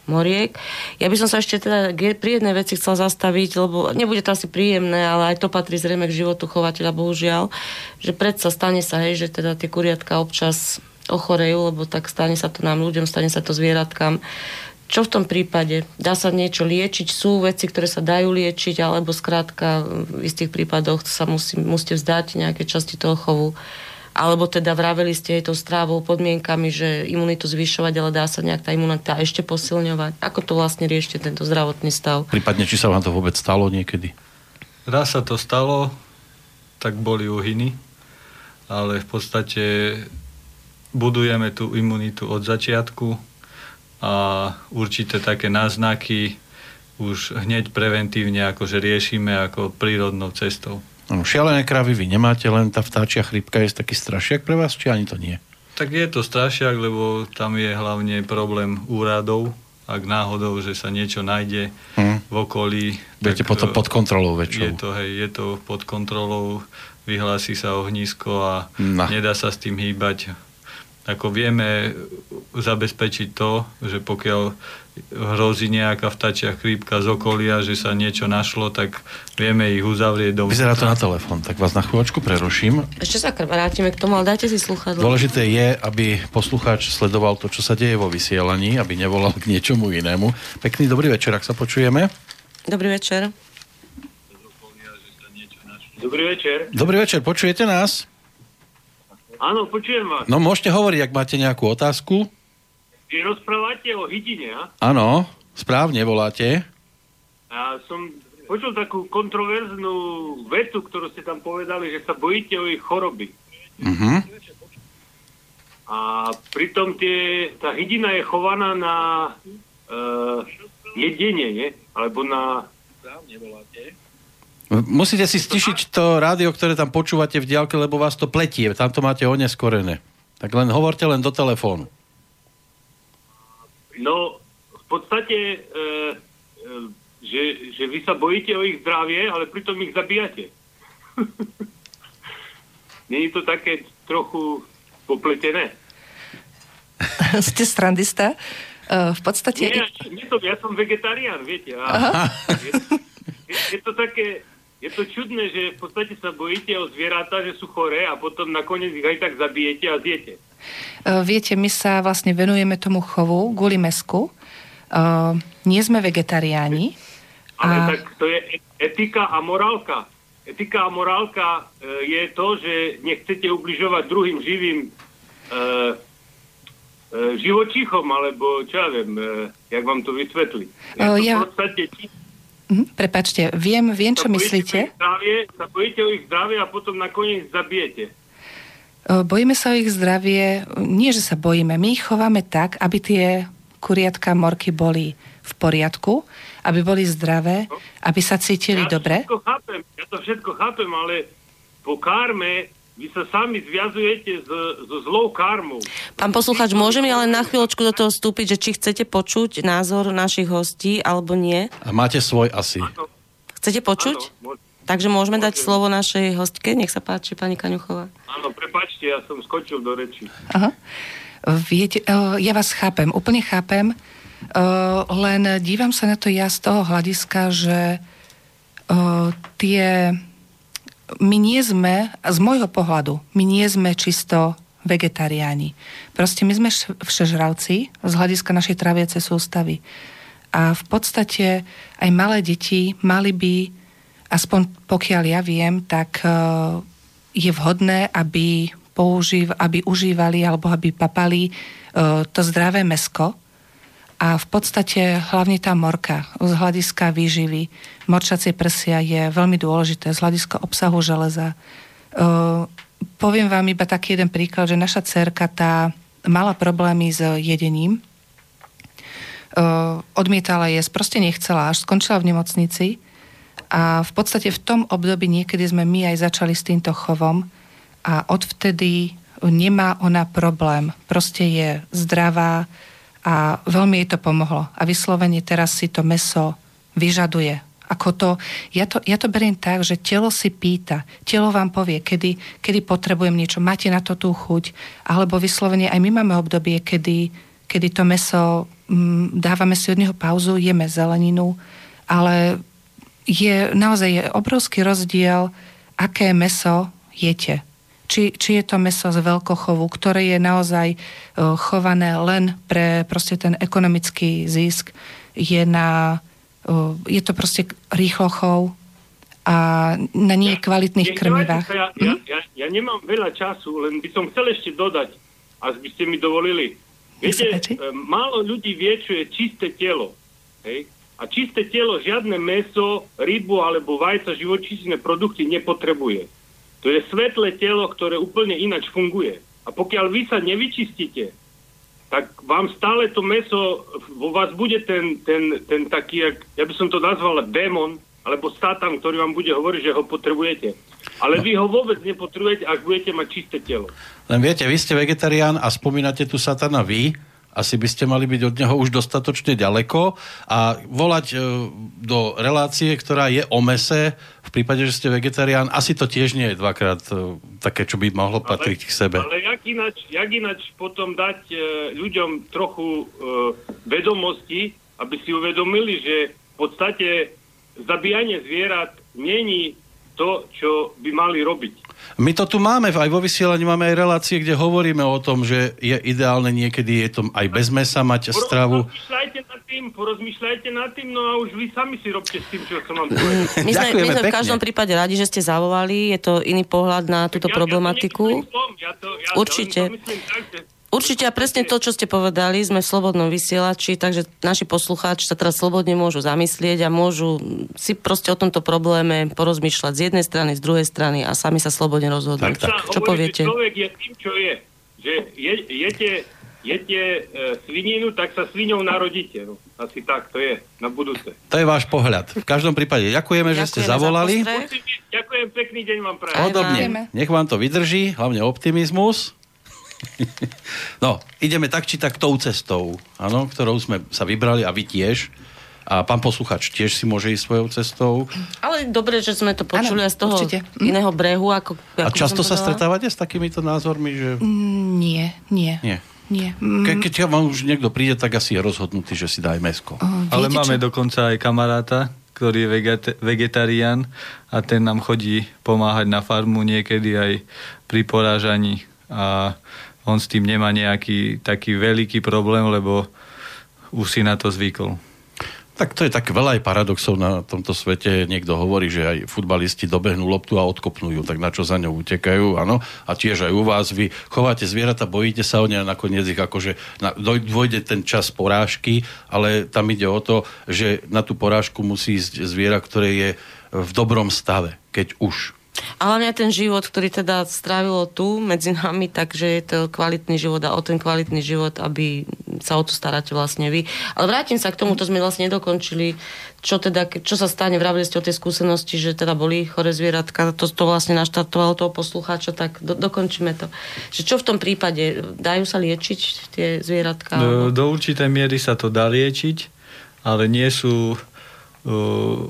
Speaker 1: moriek. Ja by som sa ešte teda pri jednej veci chcel zastaviť, lebo nebude to asi príjemné, ale aj to patrí zrejme k životu chovateľa, bohužiaľ, že predsa stane sa, hej, že teda tie kuriatka občas ochorejú, lebo tak stane sa to nám ľuďom, stane sa to zvieratkám. Čo v tom prípade? Dá sa niečo liečiť? Sú veci, ktoré sa dajú liečiť, alebo skrátka v istých prípadoch sa musí, musíte vzdať nejaké časti toho chovu alebo teda vraveli ste jej tou strávou, podmienkami, že imunitu zvyšovať, ale dá sa nejak tá imunita ešte posilňovať. Ako to vlastne riešte tento zdravotný stav?
Speaker 2: Prípadne, či sa vám to vôbec stalo niekedy?
Speaker 4: Raz sa to stalo, tak boli uhyny, ale v podstate budujeme tú imunitu od začiatku a určité také náznaky už hneď preventívne akože riešime ako prírodnou cestou.
Speaker 2: No, šialené kravy vy nemáte, len tá vtáčia chrypka je taký strašiak pre vás, či ani to nie?
Speaker 4: Tak je to strašiak, lebo tam je hlavne problém úradov, ak náhodou, že sa niečo nájde hmm. v okolí.
Speaker 2: Budete potom pod kontrolou väčšou.
Speaker 4: Je to, hej, je to pod kontrolou, vyhlási sa ohnisko a no. nedá sa s tým hýbať. Ako vieme zabezpečiť to, že pokiaľ hrozí nejaká vtačia chrípka z okolia, že sa niečo našlo, tak vieme ich uzavrieť do...
Speaker 2: Vyzerá to na telefon, tak vás na chvíľočku preruším.
Speaker 1: Ešte sa vrátime k tomu, ale dajte si sluchadlo.
Speaker 2: Dôležité je, aby poslucháč sledoval to, čo sa deje vo vysielaní, aby nevolal k niečomu inému. Pekný dobrý večer, ak sa počujeme.
Speaker 1: Dobrý večer.
Speaker 6: Dobrý večer.
Speaker 2: Dobrý večer, počujete nás?
Speaker 6: Áno, počujem vás.
Speaker 2: No môžete hovoriť, ak máte nejakú otázku.
Speaker 6: Vy rozprávate o hydine, a?
Speaker 2: Áno, správne voláte.
Speaker 6: Ja som počul takú kontroverznú vetu, ktorú ste tam povedali, že sa bojíte o ich choroby.
Speaker 2: Uh-huh.
Speaker 6: A pritom tie, tá hydina je chovaná na uh, jedenie, nie? Alebo na...
Speaker 2: Musíte si stišiť to rádio, ktoré tam počúvate v diálke, lebo vás to pletie. Tam to máte oneskorené. Tak len hovorte len do telefónu.
Speaker 6: No, v podstate, e, e, že, že vy sa bojíte o ich zdravie, ale pritom ich zabíjate. Není to také trochu popletené?
Speaker 3: Ste strandista? Uh, v podstate...
Speaker 6: Nie, nie to, ja som vegetarián, viete. A je, je, je to také... Je to čudné, že v podstate sa bojíte o zvieratá, že sú choré a potom nakoniec ich aj tak zabijete a zjete.
Speaker 3: E, viete, my sa vlastne venujeme tomu chovu kvôli mesku. Uh, nie sme vegetariáni.
Speaker 6: Ale a... tak to je etika a morálka. Etika a morálka je to, že nechcete ubližovať druhým živým uh, živočíchom, alebo čo ja viem, jak vám to vysvetliť.
Speaker 3: Uh, ja... v podstate... Uh-huh, prepačte, viem, viem čo myslíte.
Speaker 6: Zdravie, sa bojíte o ich zdravie a potom nakoniec zabijete.
Speaker 3: Bojíme sa o ich zdravie, nie že sa bojíme, my ich chováme tak, aby tie kuriatka, morky boli v poriadku, aby boli zdravé, aby sa cítili
Speaker 6: ja
Speaker 3: dobre.
Speaker 6: Všetko chápem, ja to všetko chápem, ale po kárme vy sa sami zviazujete s, so zlou karmou.
Speaker 1: Pán posluchač, môžem ja len na chvíľočku do toho vstúpiť, že či chcete počuť názor našich hostí, alebo nie?
Speaker 2: A máte svoj asi.
Speaker 6: Áno.
Speaker 1: Chcete počuť?
Speaker 6: Áno,
Speaker 1: Takže môžeme dať slovo našej hostke. Nech sa páči, pani Kaňuchová.
Speaker 6: Áno, prepačte, ja som skočil do reči.
Speaker 3: Aha. Viete, e, ja vás chápem, úplne chápem, e, len dívam sa na to ja z toho hľadiska, že e, tie... My nie sme, z môjho pohľadu, my nie sme čisto vegetariáni. Proste my sme všežravci z hľadiska našej traviacej sústavy. A v podstate aj malé deti mali by aspoň pokiaľ ja viem, tak e, je vhodné, aby, použív, aby užívali alebo aby papali e, to zdravé mesko. A v podstate hlavne tá morka z hľadiska výživy, morčacie prsia je veľmi dôležité z hľadiska obsahu železa. E, poviem vám iba taký jeden príklad, že naša cerka tá mala problémy s jedením, odmietala jesť, proste nechcela, až skončila v nemocnici a v podstate v tom období niekedy sme my aj začali s týmto chovom a odvtedy nemá ona problém. Proste je zdravá a veľmi jej to pomohlo. A vyslovene teraz si to meso vyžaduje. Ako to, ja, to, ja to beriem tak, že telo si pýta, telo vám povie, kedy, kedy potrebujem niečo, máte na to tú chuť, alebo vyslovene aj my máme obdobie, kedy, kedy to meso, m, mm, dávame si od neho pauzu, jeme zeleninu, ale je naozaj je obrovský rozdiel, aké meso jete. Či, či je to meso z veľkochovu, ktoré je naozaj uh, chované len pre proste ten ekonomický zisk, je na je to proste rýchlochov a na nie kvalitných ja, krmivách.
Speaker 6: Ja, ja, hm? ja, ja nemám veľa času, len by som chcel ešte dodať, ak by ste mi dovolili. Viete, e, málo ľudí vie, čo je čisté telo. Hej? A čisté telo žiadne meso, rybu alebo vajca, živočíšne produkty nepotrebuje. To je svetlé telo, ktoré úplne inač funguje. A pokiaľ vy sa nevyčistíte, tak vám stále to meso, vo vás bude ten, ten, ten taký, jak, ja by som to nazval démon, alebo satan, ktorý vám bude hovoriť, že ho potrebujete. Ale no. vy ho vôbec nepotrebujete, ak budete mať čisté telo.
Speaker 2: Len viete, vy ste vegetarián a spomínate tu satana vy, asi by ste mali byť od neho už dostatočne ďaleko a volať e, do relácie, ktorá je o mese, v prípade, že ste vegetarián, asi to tiež nie je dvakrát e, také, čo by mohlo patriť ale, k sebe.
Speaker 6: Ale jak ináč, jak ináč potom dať e, ľuďom trochu vedomosti, aby si uvedomili, že v podstate zabíjanie zvierat není to, čo by mali robiť.
Speaker 2: My to tu máme, aj vo vysielaní máme aj relácie, kde hovoríme o tom, že je ideálne niekedy je to aj bez mesa mať stravu.
Speaker 6: Porozmýšľajte nad tým, porozmýšľajte nad tým, no a už vy sami si robte s tým, čo som vám povedal.
Speaker 1: My sme, my sme v každom prípade radi, že ste zavolali, je to iný pohľad na túto ja, problematiku.
Speaker 6: Ja to ja to, ja
Speaker 1: Určite. To myslím tak, že Určite a presne to, čo ste povedali, sme v slobodnom vysielači, takže naši poslucháči sa teraz slobodne môžu zamyslieť a môžu si proste o tomto probléme porozmýšľať z jednej strany, z druhej strany a sami sa slobodne rozhodnúť. Tak, tak. Čo poviete?
Speaker 6: Človek je tým, čo je. Že je, jete, jete e, svininu, tak sa svinou narodíte. No, asi tak, to je na budúce.
Speaker 2: To je váš pohľad. V každom prípade ďakujeme, že ste zavolali.
Speaker 6: Za Ďakujem, pekný deň vám prajem.
Speaker 2: Podobne. Nech vám to vydrží, hlavne optimizmus. No, ideme tak či tak tou cestou, áno, ktorou sme sa vybrali a vy tiež. A pán posluchač tiež si môže ísť svojou cestou.
Speaker 1: Ale dobre, že sme to počuli ano, z toho určite. iného brehu. Ako,
Speaker 2: ako a často sa stretávate s takýmito názormi? Že...
Speaker 3: Mm, nie, nie.
Speaker 2: Nie.
Speaker 3: Nie.
Speaker 2: Ke, keď ja vám už niekto príde, tak asi je rozhodnutý, že si dá aj mesko.
Speaker 4: O, Ale máme čo? dokonca aj kamaráta, ktorý je veget- vegetarián a ten nám chodí pomáhať na farmu niekedy aj pri porážaní. A on s tým nemá nejaký taký veľký problém, lebo už si na to zvykol.
Speaker 2: Tak to je tak veľa aj paradoxov na tomto svete. Niekto hovorí, že aj futbalisti dobehnú loptu a odkopnú tak na čo za ňou utekajú, áno. A tiež aj u vás, vy chováte zvieratá, bojíte sa o ne a nakoniec ich akože na, dojde ten čas porážky, ale tam ide o to, že na tú porážku musí ísť zviera, ktoré je v dobrom stave, keď už.
Speaker 1: A hlavne ten život, ktorý teda strávilo tu medzi nami, takže je to kvalitný život a o ten kvalitný život, aby sa o to staráte vlastne vy. Ale vrátim sa k tomu, to sme vlastne nedokončili, čo teda, čo sa stane, vravili ste o tej skúsenosti, že teda boli chore zvieratka, to, to vlastne naštartovalo toho poslucháča, tak do, dokončíme to. Že čo v tom prípade, dajú sa liečiť tie zvieratka?
Speaker 4: Do, do určitej miery sa to dá liečiť, ale nie sú uh,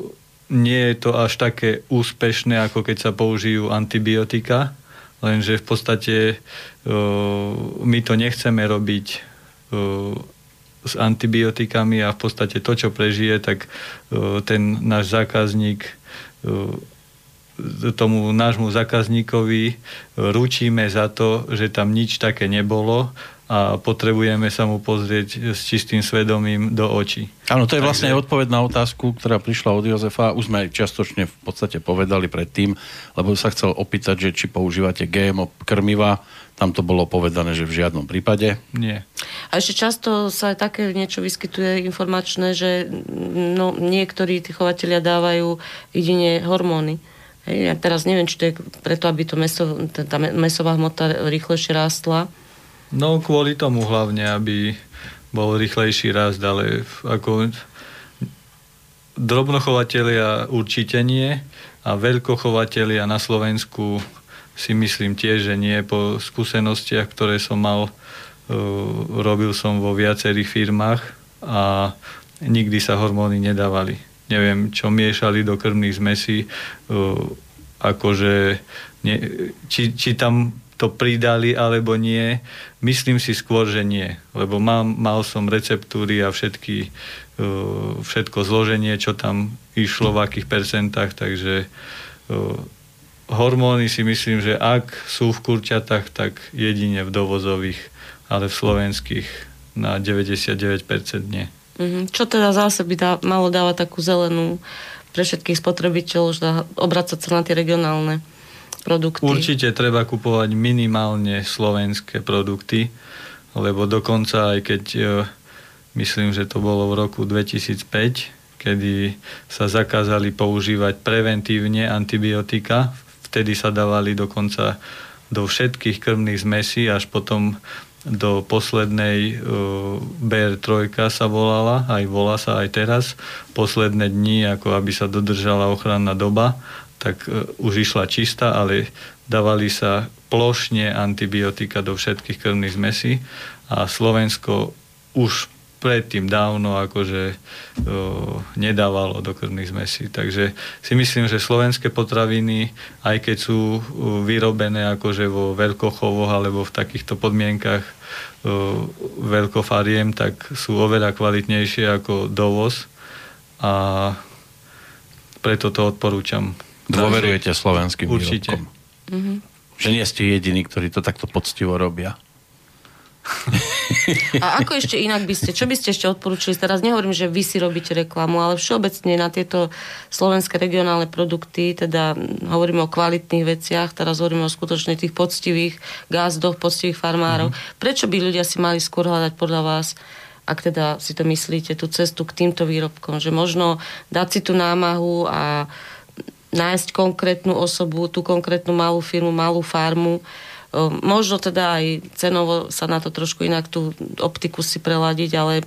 Speaker 4: nie je to až také úspešné, ako keď sa použijú antibiotika, lenže v podstate uh, my to nechceme robiť uh, s antibiotikami a v podstate to, čo prežije, tak uh, ten náš zákazník tomu nášmu zákazníkovi ručíme za to, že tam nič také nebolo a potrebujeme sa mu pozrieť s čistým svedomím do očí.
Speaker 2: Áno, to je vlastne aj odpoveď na otázku, ktorá prišla od Jozefa. Už sme aj čiastočne v podstate povedali predtým, lebo sa chcel opýtať, že či používate GMO krmiva. Tam to bolo povedané, že v žiadnom prípade.
Speaker 4: Nie.
Speaker 1: A ešte často sa aj také niečo vyskytuje informačné, že no, niektorí tí chovateľia dávajú jedine hormóny. Hej, ja teraz neviem, či to je preto, aby to meso, tá mesová hmota rýchlejšie rástla
Speaker 4: No kvôli tomu hlavne, aby bol rýchlejší rast, ale ako drobnochovatelia určite nie a veľkochovatelia na Slovensku si myslím tiež, že nie po skúsenostiach, ktoré som mal, robil som vo viacerých firmách a nikdy sa hormóny nedávali. Neviem, čo miešali do krvných zmesí, akože nie, či, či tam to pridali alebo nie. Myslím si skôr, že nie. Lebo mám, mal som receptúry a všetky, uh, všetko zloženie, čo tam išlo, v akých percentách, takže uh, hormóny si myslím, že ak sú v kurťatách, tak jedine v dovozových, ale v slovenských na 99% nie.
Speaker 1: Mm-hmm. Čo teda zase by dá, malo dávať takú zelenú pre všetkých spotrebiteľov, obracať sa na tie regionálne produkty?
Speaker 4: Určite treba kupovať minimálne slovenské produkty, lebo dokonca aj keď e, myslím, že to bolo v roku 2005, kedy sa zakázali používať preventívne antibiotika, vtedy sa dávali dokonca do všetkých krvných zmesí, až potom do poslednej uh, BR3 sa volala, aj volá sa aj teraz, posledné dni, ako aby sa dodržala ochranná doba tak e, už išla čistá, ale dávali sa plošne antibiotika do všetkých krvných zmesí a Slovensko už predtým dávno akože o, e, nedávalo do krvných zmesí. Takže si myslím, že slovenské potraviny, aj keď sú e, vyrobené akože vo veľkochovoch alebo v takýchto podmienkach o, veľkofariem, tak sú oveľa kvalitnejšie ako dovoz a preto to odporúčam
Speaker 2: Dôverujete slovenským
Speaker 4: Určite.
Speaker 2: výrobkom. Mm-hmm. Že nie ste jediní, ktorí to takto poctivo robia.
Speaker 1: A ako ešte inak by ste, čo by ste ešte odporúčili? Teraz nehovorím, že vy si robíte reklamu, ale všeobecne na tieto slovenské regionálne produkty, teda hovoríme o kvalitných veciach, teraz hovoríme o skutočne tých poctivých gázdoch, poctivých farmárov. Mm-hmm. Prečo by ľudia si mali skôr hľadať podľa vás ak teda si to myslíte, tú cestu k týmto výrobkom, že možno dať si tú námahu a nájsť konkrétnu osobu, tú konkrétnu malú firmu, malú farmu. Možno teda aj cenovo sa na to trošku inak tú optiku si preladiť, ale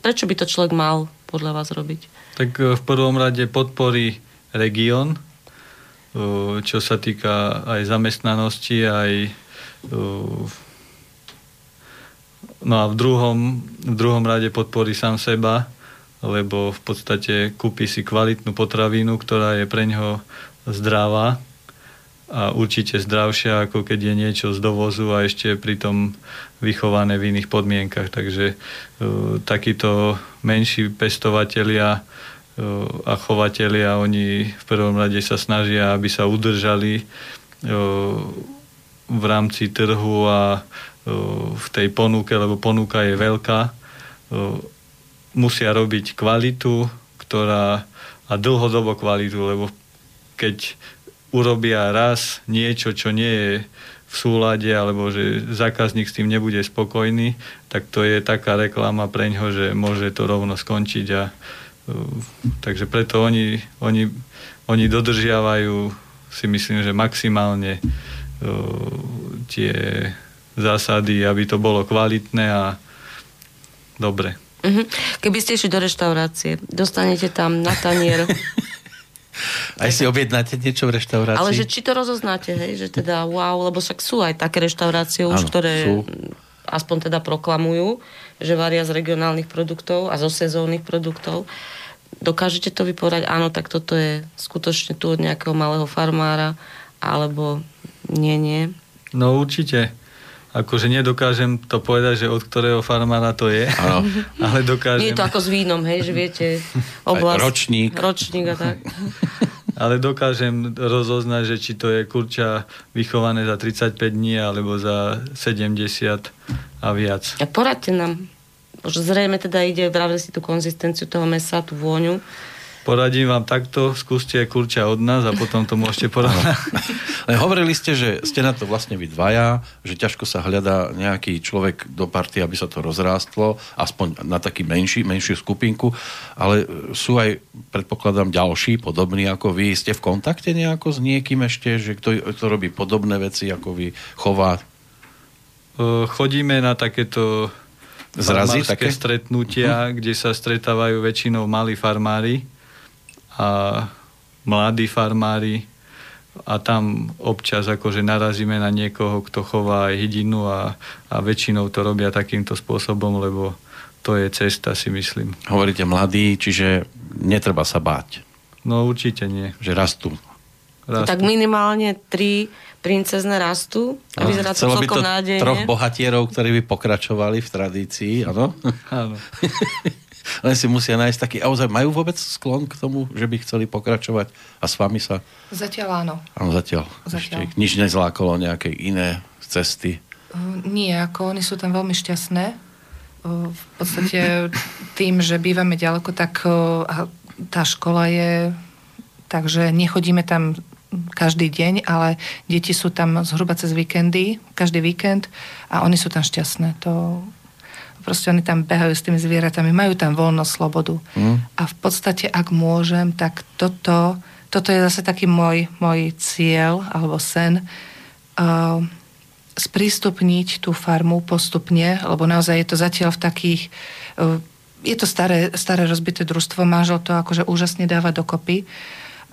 Speaker 1: prečo by to človek mal podľa vás robiť?
Speaker 4: Tak e, v prvom rade podporí región, čo sa týka aj zamestnanosti, aj no a v druhom, v druhom rade podporí sám seba, lebo v podstate kúpi si kvalitnú potravinu, ktorá je pre ňoho zdravá a určite zdravšia, ako keď je niečo z dovozu a ešte pritom vychované v iných podmienkach. Takže uh, takíto menší pestovatelia uh, a chovatelia, oni v prvom rade sa snažia, aby sa udržali uh, v rámci trhu a v tej ponuke, lebo ponuka je veľká musia robiť kvalitu, ktorá a dlhodobo kvalitu, lebo keď urobia raz niečo, čo nie je v súlade, alebo že zákazník s tým nebude spokojný, tak to je taká reklama pre ňo, že môže to rovno skončiť. A, uh, takže preto oni, oni, oni dodržiavajú si myslím, že maximálne uh, tie zásady, aby to bolo kvalitné a dobre.
Speaker 1: Uh-huh. Keby ste išli do reštaurácie, dostanete tam na tanier
Speaker 2: aj si objednáte niečo v reštaurácii?
Speaker 1: Ale že či to rozoznáte, hej, že teda wow, lebo však sú aj také reštaurácie už, ktoré sú. aspoň teda proklamujú, že varia z regionálnych produktov a zo sezónnych produktov. Dokážete to vypovedať, áno, tak toto je skutočne tu od nejakého malého farmára, alebo nie, nie?
Speaker 4: No určite akože nedokážem to povedať, že od ktorého farmára to je, ano. ale dokážem...
Speaker 1: Nie je to ako s vínom, hej, že viete, oblasť...
Speaker 2: ročník.
Speaker 1: Ročník a tak.
Speaker 4: ale dokážem rozoznať, že či to je kurča vychované za 35 dní alebo za 70 a viac.
Speaker 1: A poradte nám. Už zrejme teda ide, práve si tú konzistenciu toho mesa, tú vôňu
Speaker 4: poradím vám takto, skúste kurča od nás a potom to môžete porovnať.
Speaker 2: Hovorili ste, že ste na to vlastne vy dvaja, že ťažko sa hľadá nejaký človek do party, aby sa to rozrástlo, aspoň na taký menší, menšiu skupinku, ale sú aj, predpokladám, ďalší, podobní ako vy. Ste v kontakte nejako s niekým ešte, že kto, kto robí podobné veci ako vy, chová?
Speaker 4: Chodíme na takéto zrazy, také stretnutia, hm. kde sa stretávajú väčšinou malí farmári a mladí farmári a tam občas akože narazíme na niekoho, kto chová aj hydinu a, a väčšinou to robia takýmto spôsobom, lebo to je cesta, si myslím.
Speaker 2: Hovoríte mladí, čiže netreba sa báť,
Speaker 4: No určite nie.
Speaker 2: že rastú.
Speaker 4: Raz
Speaker 1: Tak minimálne tri princezne rastú a vyzerá to
Speaker 2: Chcelo by
Speaker 1: celkom
Speaker 2: to
Speaker 1: nádejne.
Speaker 2: troch bohatierov, ktorí by pokračovali v tradícii, áno?
Speaker 4: Áno.
Speaker 2: Len si musia nájsť taký... A ozaj majú vôbec sklon k tomu, že by chceli pokračovať a s vami sa...
Speaker 3: Zatiaľ áno.
Speaker 2: Áno, zatiaľ.
Speaker 3: Zatiaľ.
Speaker 2: Ešte nič nezlákalo, nejaké iné cesty.
Speaker 3: Uh, Nie, ako oni sú tam veľmi šťastné. Uh, V podstate tým, že bývame ďaleko, tak uh, tá škola je... Takže nechodíme tam každý deň, ale deti sú tam zhruba cez víkendy, každý víkend a oni sú tam šťastné. To, proste oni tam behajú s tými zvieratami, majú tam voľnosť, slobodu.
Speaker 2: Mm.
Speaker 3: A v podstate, ak môžem, tak toto, toto je zase taký môj, môj cieľ alebo sen. Uh, sprístupniť tú farmu postupne, lebo naozaj je to zatiaľ v takých... Uh, je to staré, staré rozbité družstvo, manžel to akože úžasne dáva dokopy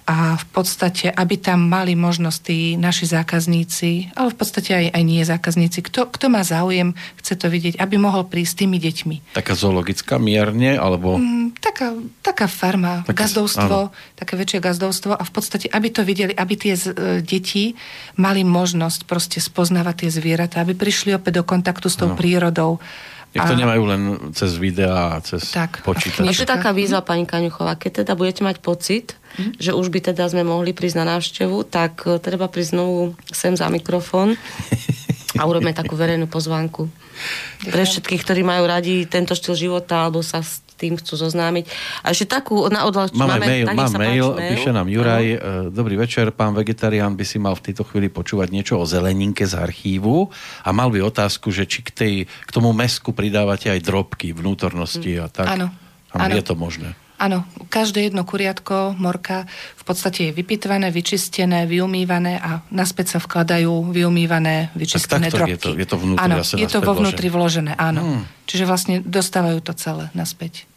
Speaker 3: a v podstate, aby tam mali možnosť tí naši zákazníci, ale v podstate aj, aj nie zákazníci, kto, kto má záujem, chce to vidieť, aby mohol prísť s tými deťmi.
Speaker 2: Taká zoologická mierne, alebo...
Speaker 3: Mm, taká, taká farma,
Speaker 2: Také-
Speaker 3: také, gazdovstvo, také väčšie gazdovstvo a v podstate, aby to videli, aby tie z, e, deti mali možnosť proste spoznávať tie zvieratá, aby prišli opäť do kontaktu s tou
Speaker 2: Áno.
Speaker 3: prírodou.
Speaker 2: Nech to nemajú len cez videá a cez
Speaker 3: Tak, a
Speaker 2: počítač.
Speaker 3: Knižka.
Speaker 1: taká výzva, pani Kaňuchová. Keď teda budete mať pocit, že už by teda sme mohli prísť na návštevu, tak e, treba prísť znovu sem za mikrofón a urobíme takú verejnú pozvánku. Pre všetkých, ktorí majú radi tento štýl života alebo sa s tým chcú zoznámiť. A ešte takú na odľahčenie.
Speaker 2: Máme, mail,
Speaker 1: tak nech
Speaker 2: mám mail,
Speaker 1: páči,
Speaker 2: píše nám Juraj, e, dobrý večer, pán vegetarián by si mal v tejto chvíli počúvať niečo o zeleninke z archívu a mal by otázku, že či k, tej, k tomu mesku pridávate aj drobky, vnútornosti a tak.
Speaker 3: Áno,
Speaker 2: Áno. je to možné.
Speaker 3: Áno, každé jedno kuriatko, morka v podstate je vypitvané, vyčistené, vyumývané a naspäť sa vkladajú vyumývané, vyčistené
Speaker 2: je
Speaker 3: drobky.
Speaker 2: to- je to vnútri
Speaker 3: áno, je to vo vnútri vložené, áno.
Speaker 2: Hmm.
Speaker 3: Čiže vlastne dostávajú to celé naspäť.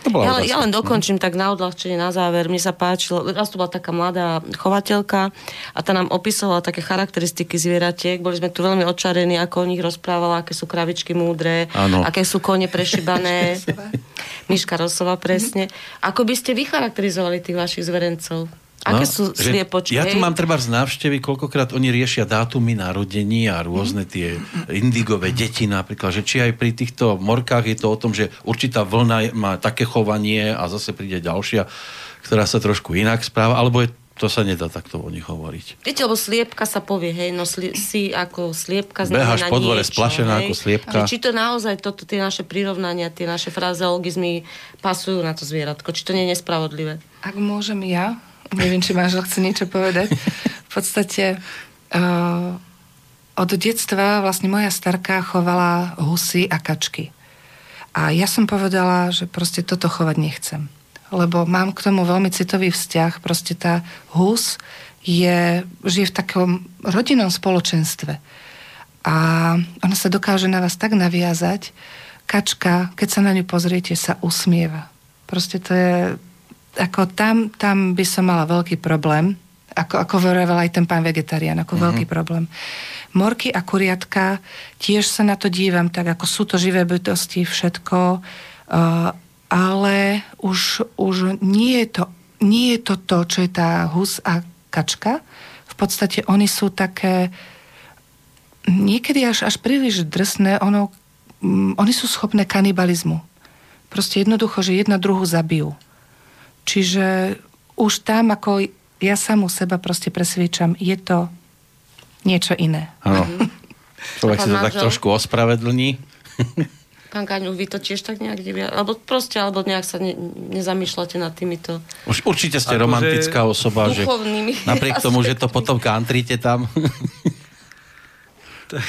Speaker 2: To bola
Speaker 1: Ja,
Speaker 2: otázka.
Speaker 1: ja len dokončím tak na odľahčenie na záver. Mne sa páčilo, raz tu bola taká mladá chovateľka a tá nám opisovala také charakteristiky zvieratiek. Boli sme tu veľmi očarení, ako o nich rozprávala, aké sú kravičky múdre,
Speaker 2: Áno.
Speaker 1: aké sú kone prešibané. Miška Rosová, presne. Ako by ste vycharakterizovali tých vašich zverencov? Aké sú
Speaker 2: No, že
Speaker 1: sliepočky?
Speaker 2: Ja tu mám treba z návštevy, koľkokrát oni riešia dátumy narodení a rôzne tie indigové deti napríklad, že či aj pri týchto morkách je to o tom, že určitá vlna má také chovanie a zase príde ďalšia, ktorá sa trošku inak správa, alebo je, to sa nedá takto o nich hovoriť.
Speaker 1: Viete, lebo sliepka sa povie, hej, no sli, si ako sliepka znamená
Speaker 2: po dvore
Speaker 1: niečo,
Speaker 2: splašená
Speaker 1: hej.
Speaker 2: ako sliepka.
Speaker 1: Že či to naozaj, toto, tie naše prirovnania, tie naše frazeologizmy pasujú na to zvieratko, či to nie je nespravodlivé.
Speaker 3: Ak môžem ja, neviem, či manžel chce niečo povedať, v podstate uh, od detstva vlastne moja starka chovala husy a kačky. A ja som povedala, že proste toto chovať nechcem. Lebo mám k tomu veľmi citový vzťah. Proste tá hus je, žije v takom rodinnom spoločenstve. A ona sa dokáže na vás tak naviazať. Kačka, keď sa na ňu pozriete, sa usmieva. Proste to je... Ako tam, tam by som mala veľký problém. Ako, ako vravel aj ten pán vegetarián, ako mm-hmm. veľký problém. Morky a kuriatka, tiež sa na to dívam, tak ako sú to živé bytosti, všetko, uh, ale už, už nie, je to, nie je to to, čo je tá hus a kačka. V podstate oni sú také niekedy až, až príliš drsné, ono, mm, oni sú schopné kanibalizmu. Proste jednoducho, že jedna druhu zabijú. Čiže už tam, ako ja samu seba proste presviečam, je to niečo iné.
Speaker 2: Áno. Človek
Speaker 1: A
Speaker 2: si to tak trošku ospravedlní.
Speaker 1: Pán Kaňu, vy to tiež tak nejak divia, alebo proste, alebo nejak sa ne, nezamýšľate nad týmito
Speaker 2: Už určite ste
Speaker 4: Akože
Speaker 2: romantická osoba, že napriek tomu, že to potom countrite tam.
Speaker 4: Tak,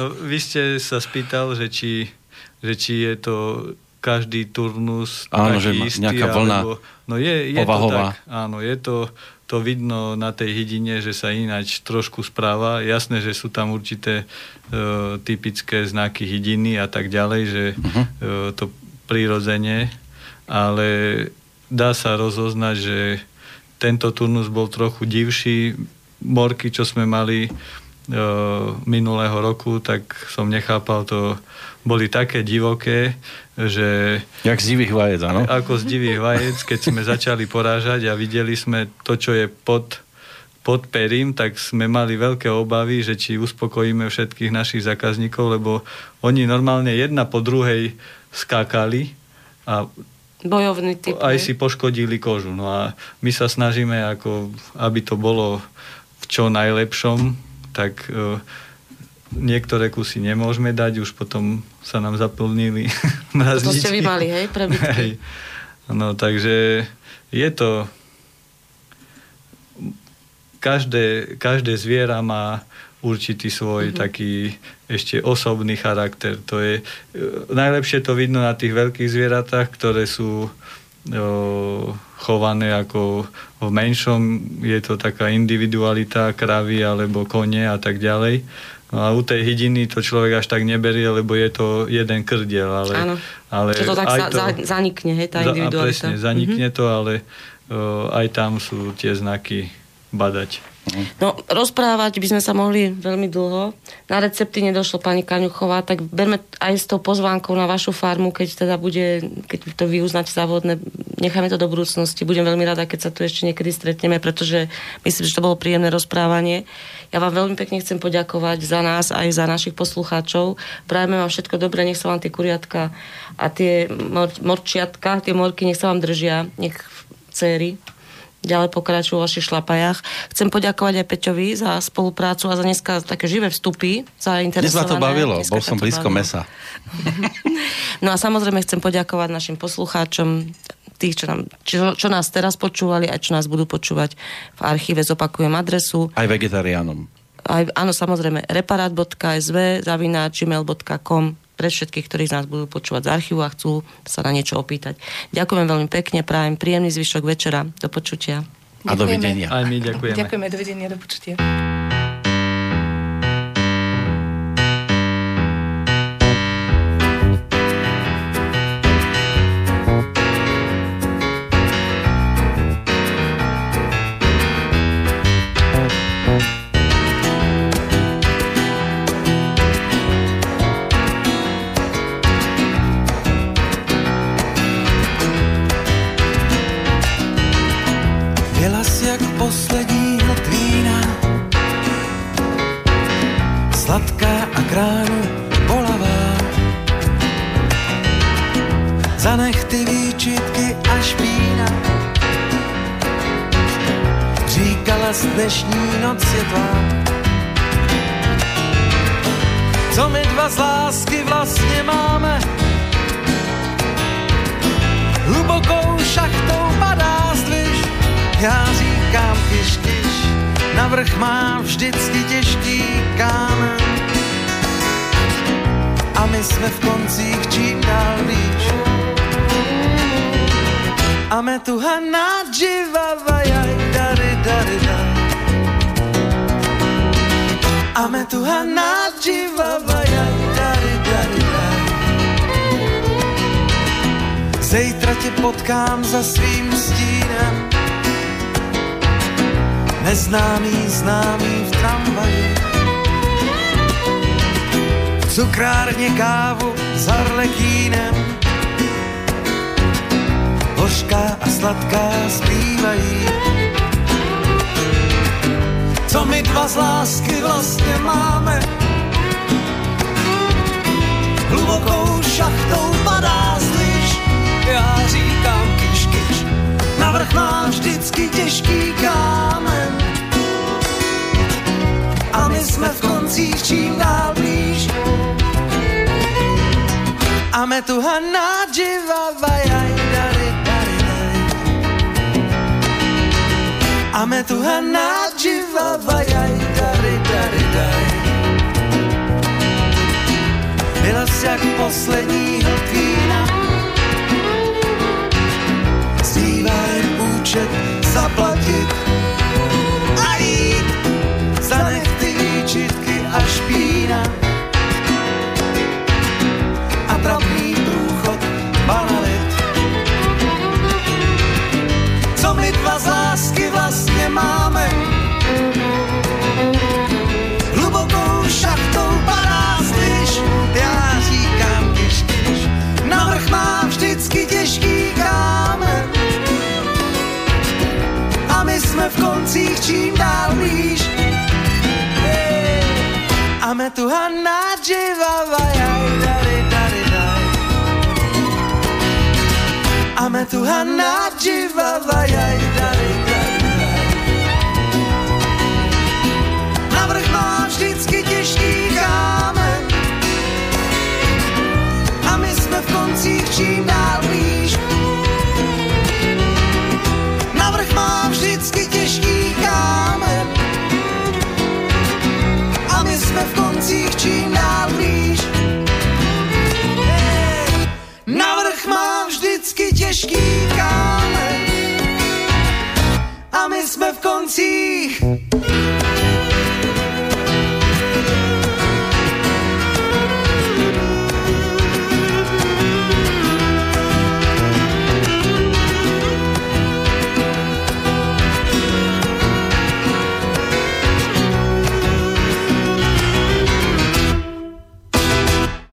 Speaker 4: no, vy ste sa spýtal, že či, že či je to každý turnus
Speaker 2: Áno, že
Speaker 4: istý,
Speaker 2: nejaká vlna
Speaker 4: alebo, no je, je to
Speaker 2: povahová.
Speaker 4: tak, áno, je to, to vidno na tej hydine, že sa ináč trošku správa. Jasné, že sú tam určité e, typické znaky hydiny a tak ďalej, že
Speaker 2: Mhm.
Speaker 4: e, to prirodzene, ale dá sa rozoznať, že tento turnus bol trochu divší. Morky, čo sme mali e, minulého roku, tak som nechápal to, boli také divoké, že...
Speaker 2: Jak z divých vajec, áno?
Speaker 4: Ako z divých vajec, keď sme začali porážať a videli sme to, čo je pod pod perím, tak sme mali veľké obavy, že či uspokojíme všetkých našich zákazníkov, lebo oni normálne jedna po druhej skákali a
Speaker 1: Bojovný typ.
Speaker 4: aj si poškodili kožu. No a my sa snažíme, ako, aby to bolo v čo najlepšom, tak e, niektoré kusy nemôžeme dať, už potom sa nám zaplnili
Speaker 1: To ste vy mali, hej, prebytky.
Speaker 4: Hej. No, takže je to každé, každé zviera má určitý svoj mm-hmm. taký ešte osobný charakter. To je, e, najlepšie to vidno na tých veľkých zvieratách, ktoré sú o, chované ako v menšom, je to taká individualita kravy alebo kone a tak ďalej. No a u tej hydiny to človek až tak neberie, lebo je to jeden krdiel. Ale,
Speaker 1: Áno.
Speaker 4: ale
Speaker 1: to tak
Speaker 4: aj
Speaker 1: za, za, zanikne, hej, tá
Speaker 4: za-
Speaker 1: individualita.
Speaker 4: Presne, zanikne mm-hmm. to, ale o, aj tam sú tie znaky badať.
Speaker 1: No, rozprávať by sme sa mohli veľmi dlho. Na recepty nedošlo pani Kaňuchová, tak berme aj s tou pozvánkou na vašu farmu, keď teda bude, keď to vy uznáte za vhodné, necháme to do budúcnosti. Budem veľmi rada, keď sa tu ešte niekedy stretneme, pretože myslím, že to bolo príjemné rozprávanie. Ja vám veľmi pekne chcem poďakovať za nás aj za našich poslucháčov. Prajeme vám všetko dobré, nech sa vám tie kuriatka a tie mor- morčiatka, tie morky, nech sa vám držia, nech céry ďalej pokračujú vo vašich šlapajách. Chcem poďakovať aj Peťovi za spoluprácu a za dneska také živé vstupy
Speaker 2: Dnes
Speaker 1: zainteresované.
Speaker 2: ma to bavilo,
Speaker 1: Dneska
Speaker 2: bol som blízko
Speaker 1: bavilo.
Speaker 2: mesa.
Speaker 1: No a samozrejme chcem poďakovať našim poslucháčom, tých, čo, nám, čo, čo nás teraz počúvali, aj čo nás budú počúvať v archíve. Zopakujem adresu.
Speaker 2: Aj vegetariánom.
Speaker 1: Aj, áno, samozrejme, reparát.sv zavináč gmail.com pre všetkých, ktorí z nás budú počúvať z archívu a chcú sa na niečo opýtať. Ďakujem veľmi pekne, prajem príjemný zvyšok večera. Do počutia.
Speaker 2: A dovidenia.
Speaker 4: Aj my ďakujeme.
Speaker 3: Ďakujeme, dovidenia, do počutia.
Speaker 7: Zanech ty výčitky a špína Říkala z dnešní noc je tvá. Co my dva z lásky vlastně máme? Hlubokou šachtou padá zdviž. Já říkám kyš, kyš Navrch má vždycky těžký kámen. A my jsme v koncích čím dál blíž A me tu hanadživa vajaj dary dary dary A me tu hanadživa vajaj dary dary dary Zejtra tě potkám za svým stínem. Neznámý známý v tramvaji. V cukrárně kávu s harlekínem Hořká a sladká zpívají. Co my dva z lásky vlastně máme? Hlubokou šachtou padá zliš. Já říkám kyš, kyš Navrch má vždycky těžký kámen. A my jsme v koncích čím dál blíž. A me tu hanadživa vajaj dary dary dary A me tu hanadživa vajaj dary dary dary Byla jsi jak poslední hlk vína Zbývá jen účet zaplatit a jít. Zanech ty výčitky a špína koncích čím dál blíž. A me tu Hanna dživa, jaj, dary, dary, daj. A me tu Hanna dživa, jaj, dary, dary, daj. Navrch má vždycky těžký kámen a my jsme v koncích čím dál blíž. Kámen. A my jsme v koncích